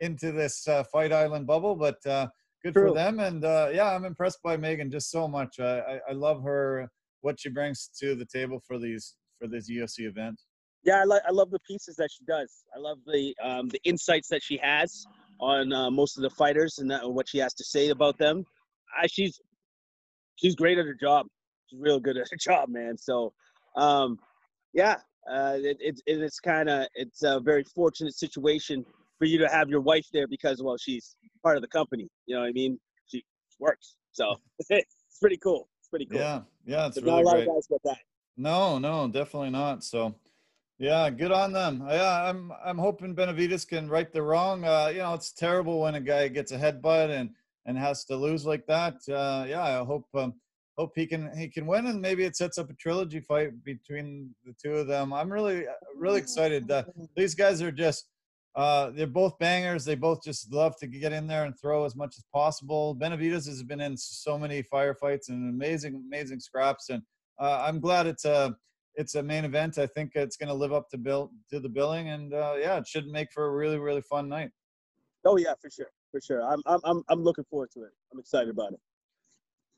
into this Fight Island bubble, but good True. for them. And uh, yeah, I'm impressed by Megan just so much. I, I, I love her, what she brings to the table for these for this UFC event. Yeah, I, like I love the pieces that she does. I love the um, the insights that she has on uh, most of the fighters and that, what she has to say about them. I, she's she's great at her job. She's real good at her [LAUGHS] job, man. So um, Yeah, uh, it, it, it's kind of it's a very fortunate situation for you to have your wife there because well she's part of the company. You know what I mean? She works, so [LAUGHS] it's pretty cool. It's pretty cool. Yeah, yeah, it's really not a lot great. of guys get that. No, no, definitely not. So, yeah, good on them. Yeah, I'm I'm hoping Benavidez can right the wrong. Uh, you know, it's terrible when a guy gets a headbutt and and has to lose like that. Uh, yeah, I hope um, hope he can he can win and maybe it sets up a trilogy fight between the two of them. I'm really really excited. Uh, these guys are just uh, they're both bangers. They both just love to get in there and throw as much as possible. Benavidez has been in so many firefights and amazing amazing scraps and uh, I'm glad it's a it's a main event. I think it's going to live up to bill to the billing, and uh, yeah, it should make for a really really fun night. Oh yeah, for sure, for sure. I'm I'm I'm, I'm looking forward to it. I'm excited about it.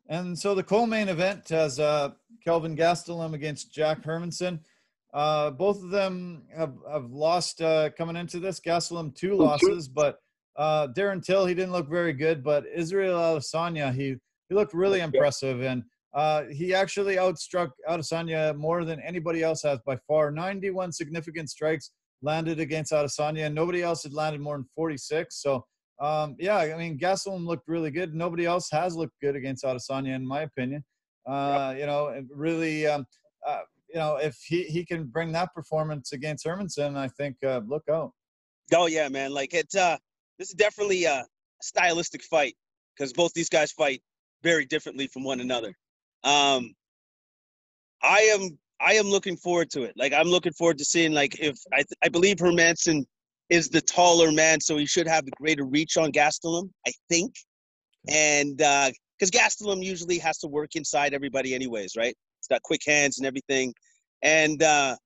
And so the co-main event has uh, Kelvin Gastelum against Jack Hermansson. Uh, both of them have, have lost uh, coming into this. Gastelum two losses, but uh, Darren Till he didn't look very good. But Israel Adesanya he he looked really impressive, and uh, he actually outstruck Adesanya more than anybody else has by far. 91 significant strikes landed against Adesanya, and nobody else had landed more than 46. So um, yeah, I mean Gastelum looked really good. Nobody else has looked good against Adesanya, in my opinion. Uh, You know, really. Um, uh, you know, if he, he can bring that performance against Hermansson, I think uh, look out. Oh yeah, man. Like it's uh this is definitely a stylistic fight because both these guys fight very differently from one another. Um I am I am looking forward to it. Like I'm looking forward to seeing like if I I believe Hermansson is the taller man, so he should have the greater reach on Gastelum, I think. And uh because Gastelum usually has to work inside everybody anyways, right? He's got quick hands and everything. And uh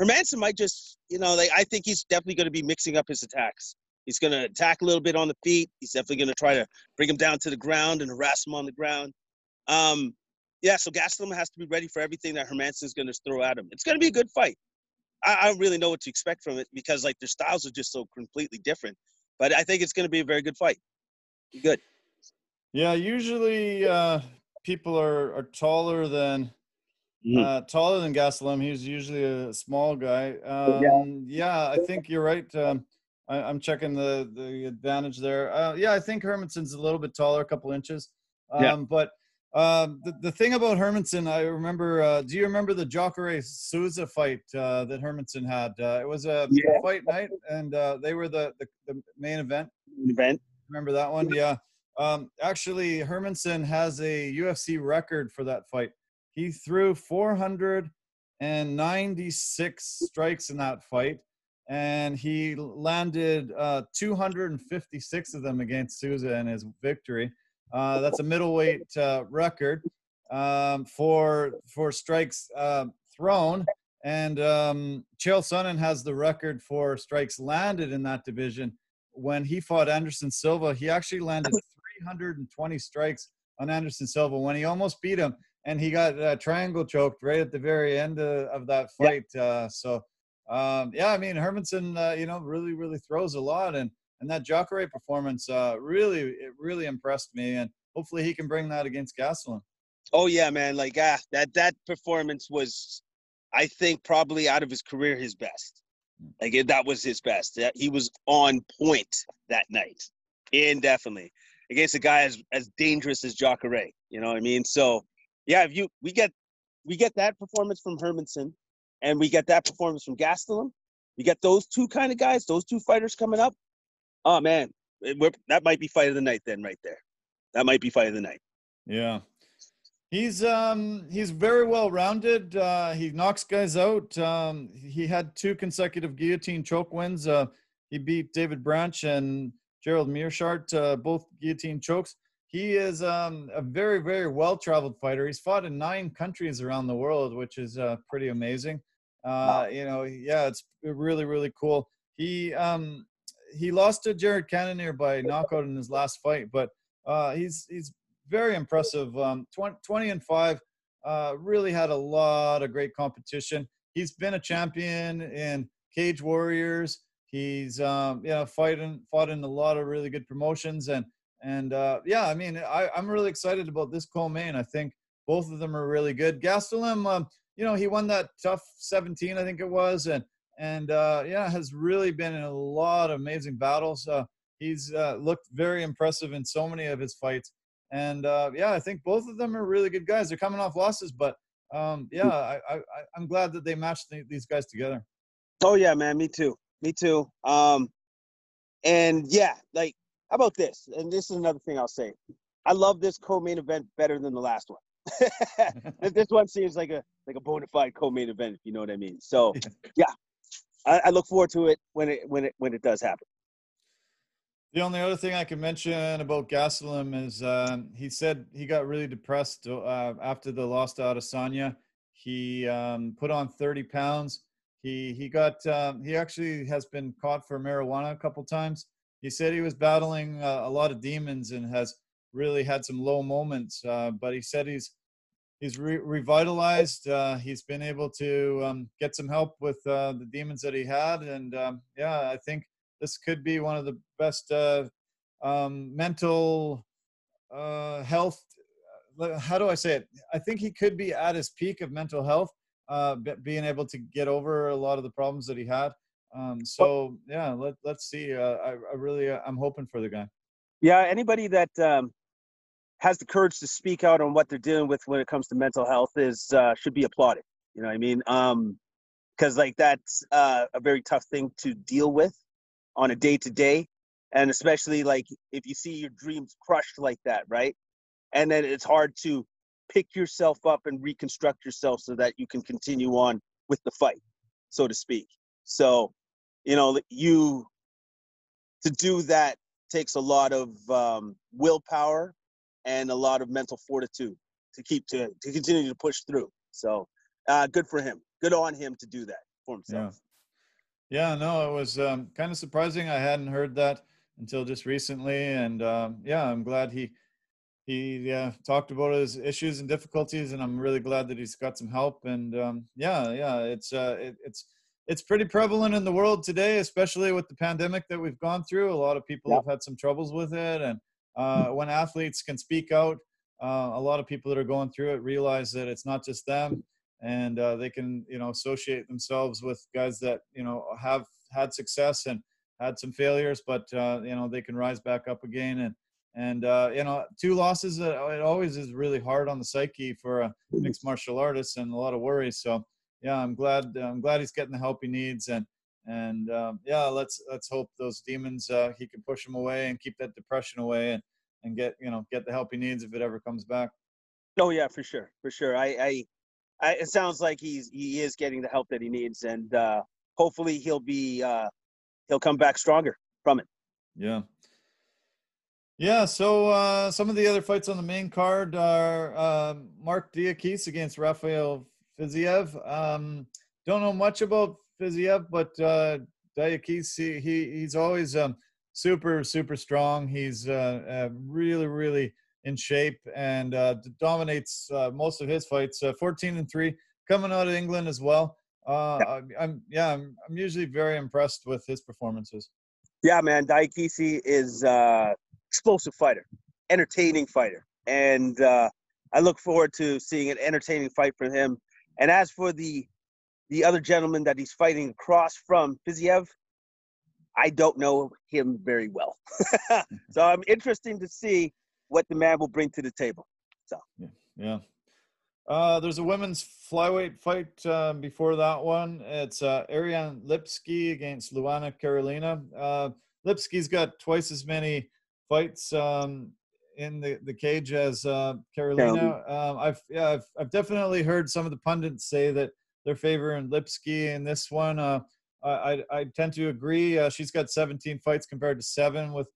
Hermansson might just, you know, like I think he's definitely going to be mixing up his attacks. He's going to attack a little bit on the feet. He's definitely going to try to bring him down to the ground and harass him on the ground. Um, yeah, so Gastelum has to be ready for everything that Hermansson's going to throw at him. It's going to be a good fight. I, I don't really know what to expect from it because like their styles are just so completely different. But I think it's going to be a very good fight. Good. Yeah, usually uh, people are, are taller than Mhm. uh, taller than Gastelum. He's usually a small guy. Um, Yeah. yeah. I think you're right. Um, I, I'm checking the the advantage there. Uh, yeah, I think Hermansson's a little bit taller, a couple inches. Um, Yeah. But um, the, the thing about Hermansson, I remember. Uh, do you remember the Jacare Souza fight uh, that Hermansson had? Uh, it was a Yeah. fight night, and uh, they were the, the the main event. Event. Remember that one? Yeah. Um, actually, Hermansson has a UFC record for that fight. He threw 496 strikes in that fight, and he landed uh, 256 of them against Souza in his victory. Uh, that's a middleweight uh, record um, for for strikes uh, thrown. And um, Chael Sonnen has the record for strikes landed in that division when he fought Anderson Silva, he actually landed [LAUGHS] 320 strikes on Anderson Silva when he almost beat him, and he got uh, triangle choked right at the very end uh, of that Yeah. fight. Uh, so, um, yeah, I mean Hermansson, uh, you know, really, really throws a lot, and and that Jacare performance uh, really, it really impressed me, and hopefully he can bring that against Gastelum. Oh yeah, man. Like ah, that that performance was, I think, probably out of his career his best. Like it, that was his best. Yeah, He was on point that night, indefinitely against a guy as as dangerous as Jacare. You know what I mean? So yeah, if you we get we get that performance from Hermansson, and we get that performance from Gastelum. We get those two kind of guys, those two fighters coming up. Oh man, it- we're, that might be fight of the night then, right there. That might be fight of the night. Yeah. He's um he's very well rounded. Uh, he knocks guys out. Um, he had two consecutive guillotine choke wins. Uh, he beat David Branch and Gerald Meerschaert, uh, both guillotine chokes. He is um, a very very well traveled fighter. He's fought in nine countries around the world, which is uh, pretty amazing. Uh, you know, yeah, it's really really cool. He um he lost to Jared Cannonier by knockout in his last fight, but uh, he's he's very impressive. Um, 20, 20 and five. Uh, really had a lot of great competition. He's been a champion in Cage Warriors. He's um, you know fighting fought in a lot of really good promotions and and uh, yeah, I mean I, I'm really excited about this co-main. I think both of them are really good. Gastelum, um, you know, he won that TUF 17, I think it was, and and uh, yeah, has really been in a lot of amazing battles. Uh, he's uh, looked very impressive in so many of his fights, and uh, yeah, I think both of them are really good guys. They're coming off losses, but um, yeah, I, I, I'm glad that they matched the, these guys together. Oh yeah, man, me too, me too. Um, and yeah, like how about this? And this is another thing I'll say. I love this co-main event better than the last one. [LAUGHS] this one seems like a like a bona fide co-main event, if you know what I mean. So, yeah, I, I, look forward to it when it when it when it does happen. The only other thing I can mention about Gastelum is um, he said he got really depressed uh, after the loss to Adesanya. He um, put on 30 pounds. He he got um, he actually has been caught for marijuana a couple times. He said he was battling uh, a lot of demons and has really had some low moments. Uh, but he said he's he's re- revitalized. Uh, he's been able to um, get some help with uh, the demons that he had, and um, yeah, I think this could be one of the best uh, um, mental uh, health. How do I say it? I think he could be at his peak of mental health, being able to get over a lot of the problems that he had. Um, so yeah, let, let's see. I, I really, I'm hoping for the guy. Yeah, anybody that um, has the courage to speak out on what they're dealing with when it comes to mental health is uh, should be applauded. You know what I mean? Um, because like that's uh, a very tough thing to deal with on a day to day, and especially like if you see your dreams crushed like that, right? And then it's hard to pick yourself up and reconstruct yourself so that you can continue on with the fight, so to speak. So, you know, you to do that takes a lot of um, willpower and a lot of mental fortitude to keep to to continue to push through. So uh, good for him. Good on him to do that for himself. Yeah, yeah no, it was um, kind of surprising. I hadn't heard that until just recently, and um, yeah, I'm glad he he yeah, talked about his issues and difficulties, and I'm really glad that he's got some help. And um, yeah, yeah, it's uh, it, it's it's pretty prevalent in the world today, especially with the pandemic that we've gone through. A lot of people have had some troubles with it, and uh, when athletes can speak out, uh, a lot of people that are going through it realize that it's not just them, and uh, they can you know associate themselves with guys that you know have had success and had some failures, but uh, you know they can rise back up again. And and uh, you know two losses, uh, it always is really hard on the psyche for a mixed martial artist and a lot of worries. So yeah, I'm glad I'm glad he's getting the help he needs and and um, yeah, let's let's hope those demons uh, he can push them away and keep that depression away and and get you know get the help he needs if it ever comes back. Oh yeah, for sure, for sure. I, I, I it sounds like he's he is getting the help that he needs, and uh, hopefully he'll be uh, he'll come back stronger from it. Yeah. Yeah, so uh, some of the other fights on the main card are uh, Marc Diakiese against Rafael Fiziev. Um, don't know much about Fiziev, but uh, Diakiese, he he's always um, super super strong. He's uh, uh, really really in shape and uh, dominates uh, most of his fights. Uh, 14 and three, coming out of England as well. Uh, I'm yeah, I'm, I'm usually very impressed with his performances. Yeah, man, Diakiese is uh, explosive fighter, entertaining fighter, and uh, I look forward to seeing an entertaining fight from him. And as for the the other gentleman that he's fighting across from, Fiziev, I don't know him very well. [LAUGHS] so I'm interested to see what the man will bring to the table. So yeah, yeah. Uh, there's a women's flyweight fight uh, before that one. It's uh, Ariane Lipski against Luana Carolina. Uh, Lipski's got twice as many fights um, in the, the cage as uh, Carolina. Um, I've yeah, I've, I've definitely heard some of the pundits say that they're favoring Lipski in this one. Uh, I, I tend to agree. Uh, she's got 17 fights compared to seven with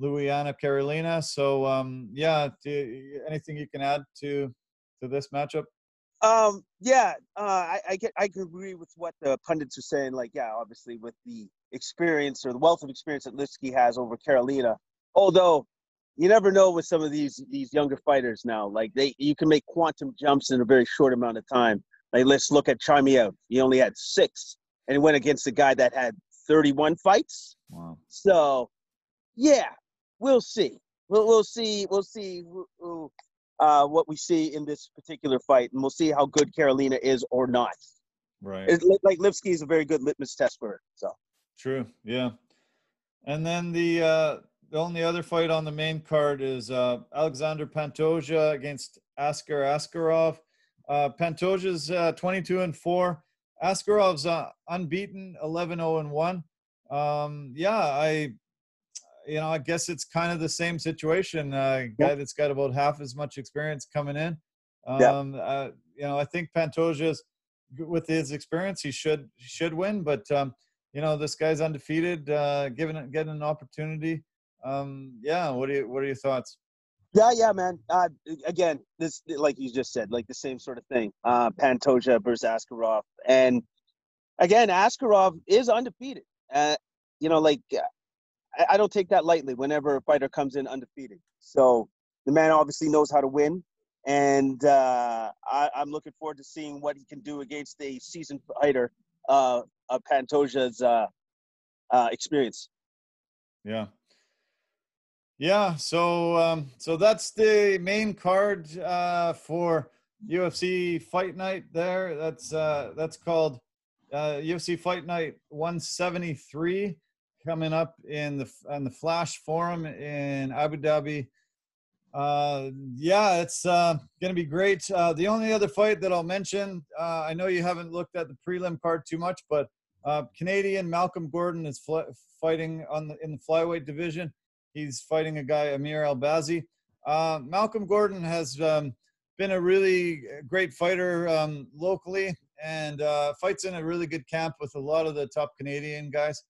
Luana Carolina. So um, yeah, do, anything you can add to to this matchup? Um, yeah, uh, I, I get I can agree with what the pundits are saying. Like, yeah, obviously with the experience or the wealth of experience that Lipski has over Carolina. Although you never know with some of these these younger fighters now. Like they, you can make quantum jumps in a very short amount of time. Like let's look at Chimaev. He only had six, and he went against a guy that had 31 fights. Wow. So, yeah, we'll see. We'll we'll see. We'll see who, uh, what we see in this particular fight, and we'll see how good Carolina is or not. Right. It's like Lipski is a very good litmus test for her. So true. Yeah. And then the uh, the only other fight on the main card is uh, Alexander Pantoja against Askar Askarov. Uh, Pantoja's uh, 22 and four. Askarov's uh, unbeaten, 11 0 and one. Um, yeah, I you know, I guess it's kind of the same situation. Uh, guy that's got about half as much experience coming in. Um, yeah. uh, you know, I think Pantoja's with his experience, he should should win. But um, you know, this guy's undefeated, uh, given getting an opportunity. Um, yeah, what are you, what are your thoughts? Yeah, yeah, man. Uh, again, this like you just said, like the same sort of thing. Uh, Pantoja versus Askarov, and again, Askarov is undefeated. Uh, you know, like I don't take that lightly whenever a fighter comes in undefeated. So the man obviously knows how to win, and uh, I, am looking forward to seeing what he can do against a seasoned fighter uh, of Pantoja's uh, uh, experience. Yeah. Yeah, so um, so that's the main card uh, for UFC Fight Night. There, that's uh, that's called uh, UFC Fight Night 173 coming up in the on the Flash Forum in Abu Dhabi. Uh, yeah, it's uh, going to be great. Uh, the only other fight that I'll mention, uh, I know you haven't looked at the prelim card too much, but uh, Canadian Malcolm Gordon is fl- fighting on the, in the flyweight division. He's fighting a guy Amir Albazi. Uh, Malcolm Gordon has um, been a really great fighter um, locally and fights in a really good camp with a lot of the top Canadian guys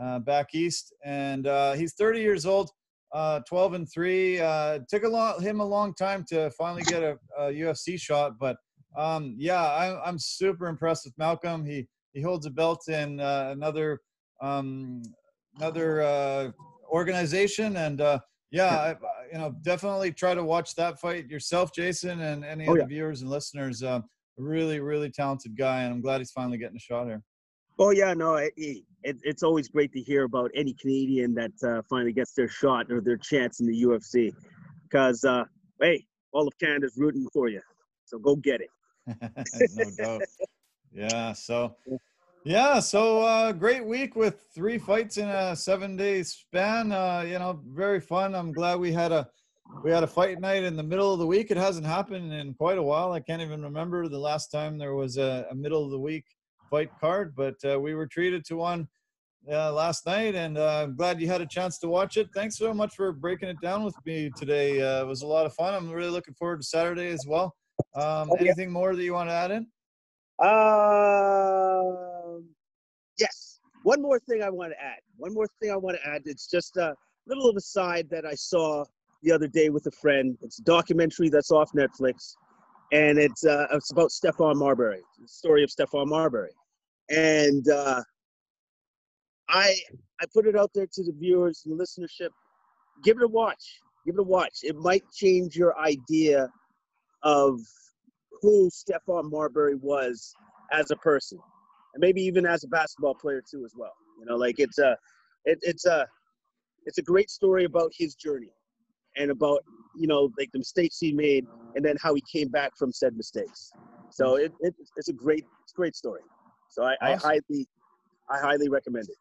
uh, back east, and uh, he's 30 years old, uh, 12 and three. Uh, took a him a long time to finally get a, a UFC shot, but um, yeah, I, I'm super impressed with Malcolm. He he holds a belt in uh, another um, another uh, organization, and yeah, I, you know, definitely try to watch that fight yourself, Jason, and any oh, of yeah. the viewers and listeners. really, really talented guy, and I'm glad he's finally getting a shot here. Oh yeah, no, it, it, it's always great to hear about any Canadian that uh, finally gets their shot or their chance in the UFC, because uh, hey, all of Canada's rooting for you, so go get it. [LAUGHS] no doubt. Yeah. So. [LAUGHS] Yeah, so uh, great week with three fights in a seven-day span. Uh, you know, very fun. I'm glad we had a we had a fight night in the middle of the week. It hasn't happened in quite a while. I can't even remember the last time there was a, a middle of the week fight card, but uh, we were treated to one uh, last night, and uh, I'm glad you had a chance to watch it. Thanks so much for breaking it down with me today. Uh, it was a lot of fun. I'm really looking forward to Saturday as well. Um, oh, anything more that you want to add in? Um, yes. One more thing I want to add. One more thing I want to add. It's just a little of a side that I saw the other day with a friend. It's a documentary that's off Netflix and it's uh, it's about Stephon Marbury, the story of Stephon Marbury, and uh, I I put it out there to the viewers and listenership. Give it a watch. Give it a watch. It might change your idea of who Stephon Marbury was as a person, and maybe even as a basketball player too, as well. You know, like it's a it, it's a it's a great story about his journey and about you know like the mistakes he made and then how he came back from said mistakes. So it, it it's a great it's a great story. So I, awesome. I highly i highly recommend it.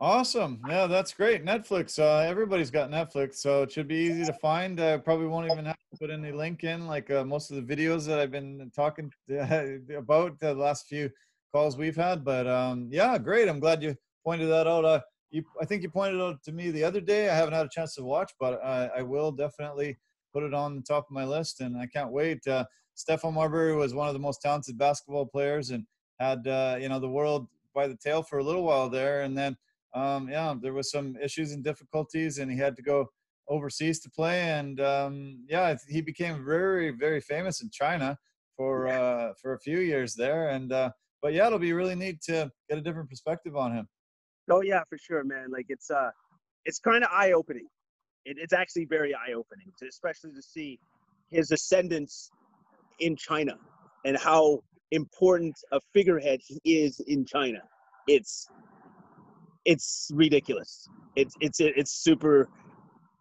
Awesome. Yeah that's great. Netflix uh, everybody's got netflix so it should be easy to find. Uh, probably won't even have to put any link in like uh, most of the videos that i've been talking [LAUGHS] about the last few calls we've had but um, yeah great i'm glad you pointed that out uh, you, I think you pointed out to me the other day. I haven't had a chance to watch, but I, I will definitely put it on the top of my list, and I can't wait. Uh, Stephon Marbury was one of the most talented basketball players, and had uh, you know the world by the tail for a little while there, and then um, yeah, there was some issues and difficulties, and he had to go overseas to play, and um, yeah, he became very very famous in China for uh, for a few years there, and uh, but yeah, it'll be really neat to get a different perspective on him. Oh yeah, for sure, man. Like it's uh, it's kind of eye opening. It, it's actually very eye opening, especially to see his ascendance in China and how important a figurehead he is in China. It's it's ridiculous. It's it's it's super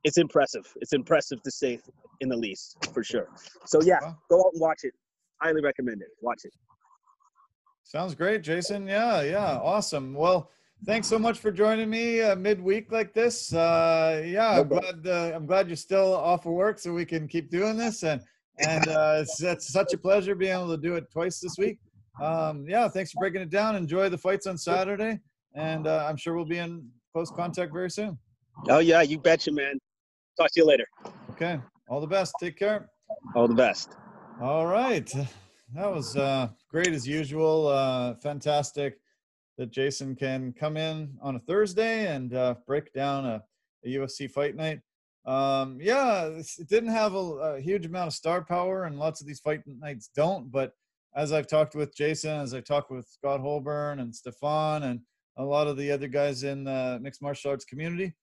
it's impressive. It's impressive to say in the least, for sure. So yeah, go out and watch it. Highly recommend it. Watch it. Sounds great, Jason. Yeah, yeah, awesome. Well, thanks so much for joining me uh, midweek like this. Uh, yeah, I'm glad. Uh, I'm glad you're still off of work, so we can keep doing this. And and uh, it's, it's such a pleasure being able to do it twice this week. Um, yeah, thanks for breaking it down. Enjoy the fights on Saturday, and uh, I'm sure we'll be in close contact very soon. Oh yeah, you betcha, man. Talk to you later. Okay. All the best. Take care. All the best. All right. That was uh, great as usual. Uh, fantastic that Jason can come in on a Thursday and uh, break down a, a, UFC fight night. Um, yeah, it didn't have a, a, huge amount of star power, and lots of these fight nights don't. But as I've talked with Jason, as I've talked with Scott Holborn and Stefan, and a lot of the other guys in the mixed martial arts community,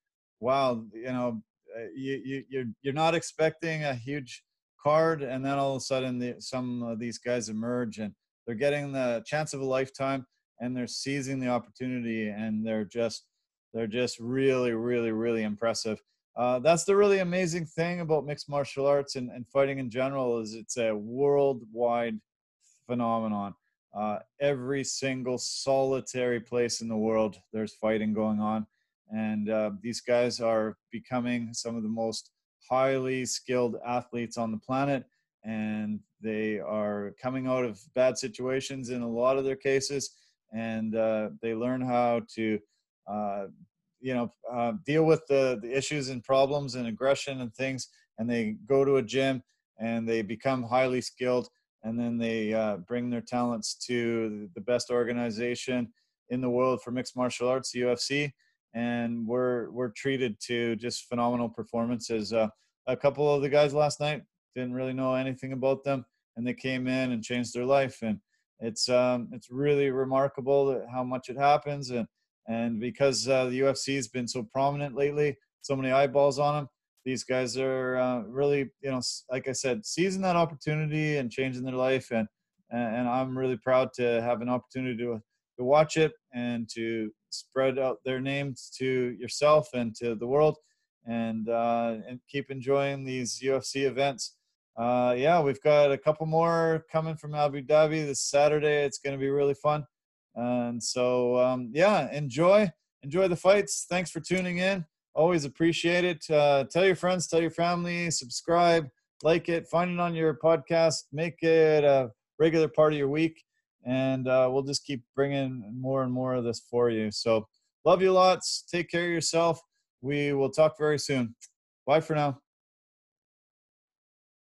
wow, you know, uh, you, you you're you're not expecting a huge card, and then all of a sudden the, some of these guys emerge and they're getting the chance of a lifetime, and they're seizing the opportunity, and they're just they're just really really really impressive. Uh, that's the really amazing thing about mixed martial arts and, and fighting in general is it's a worldwide phenomenon. Uh, every single solitary place in the world, there's fighting going on and uh, these guys are becoming some of the most highly skilled athletes on the planet and they are coming out of bad situations in a lot of their cases and uh, they learn how to uh, you know uh, deal with the, the issues and problems and aggression and things and they go to a gym and they become highly skilled and then they uh, bring their talents to the best organization in the world for mixed martial arts the ufc and we're we're treated to just phenomenal performances. Uh, a couple of the guys last night didn't really know anything about them, and they came in and changed their life. And it's um, it's really remarkable how much it happens, and and because uh, the UFC has been so prominent lately, so many eyeballs on them. These guys are uh, really, you know, like I said, seizing that opportunity and changing their life, and and I'm really proud to have an opportunity to to watch it and to spread out their names to yourself and to the world and uh, and keep enjoying these UFC events. Uh, yeah, we've got a couple more coming from Abu Dhabi this Saturday. It's going to be really fun. And so, um, yeah, enjoy enjoy the fights. Thanks for tuning in. Always appreciate it. Uh, tell your friends, tell your family, subscribe, like it, find it on your podcast, make it a regular part of your week and uh, we'll just keep bringing more and more of this for you. So, love you lots. Take care of yourself. We will talk very soon. Bye for now.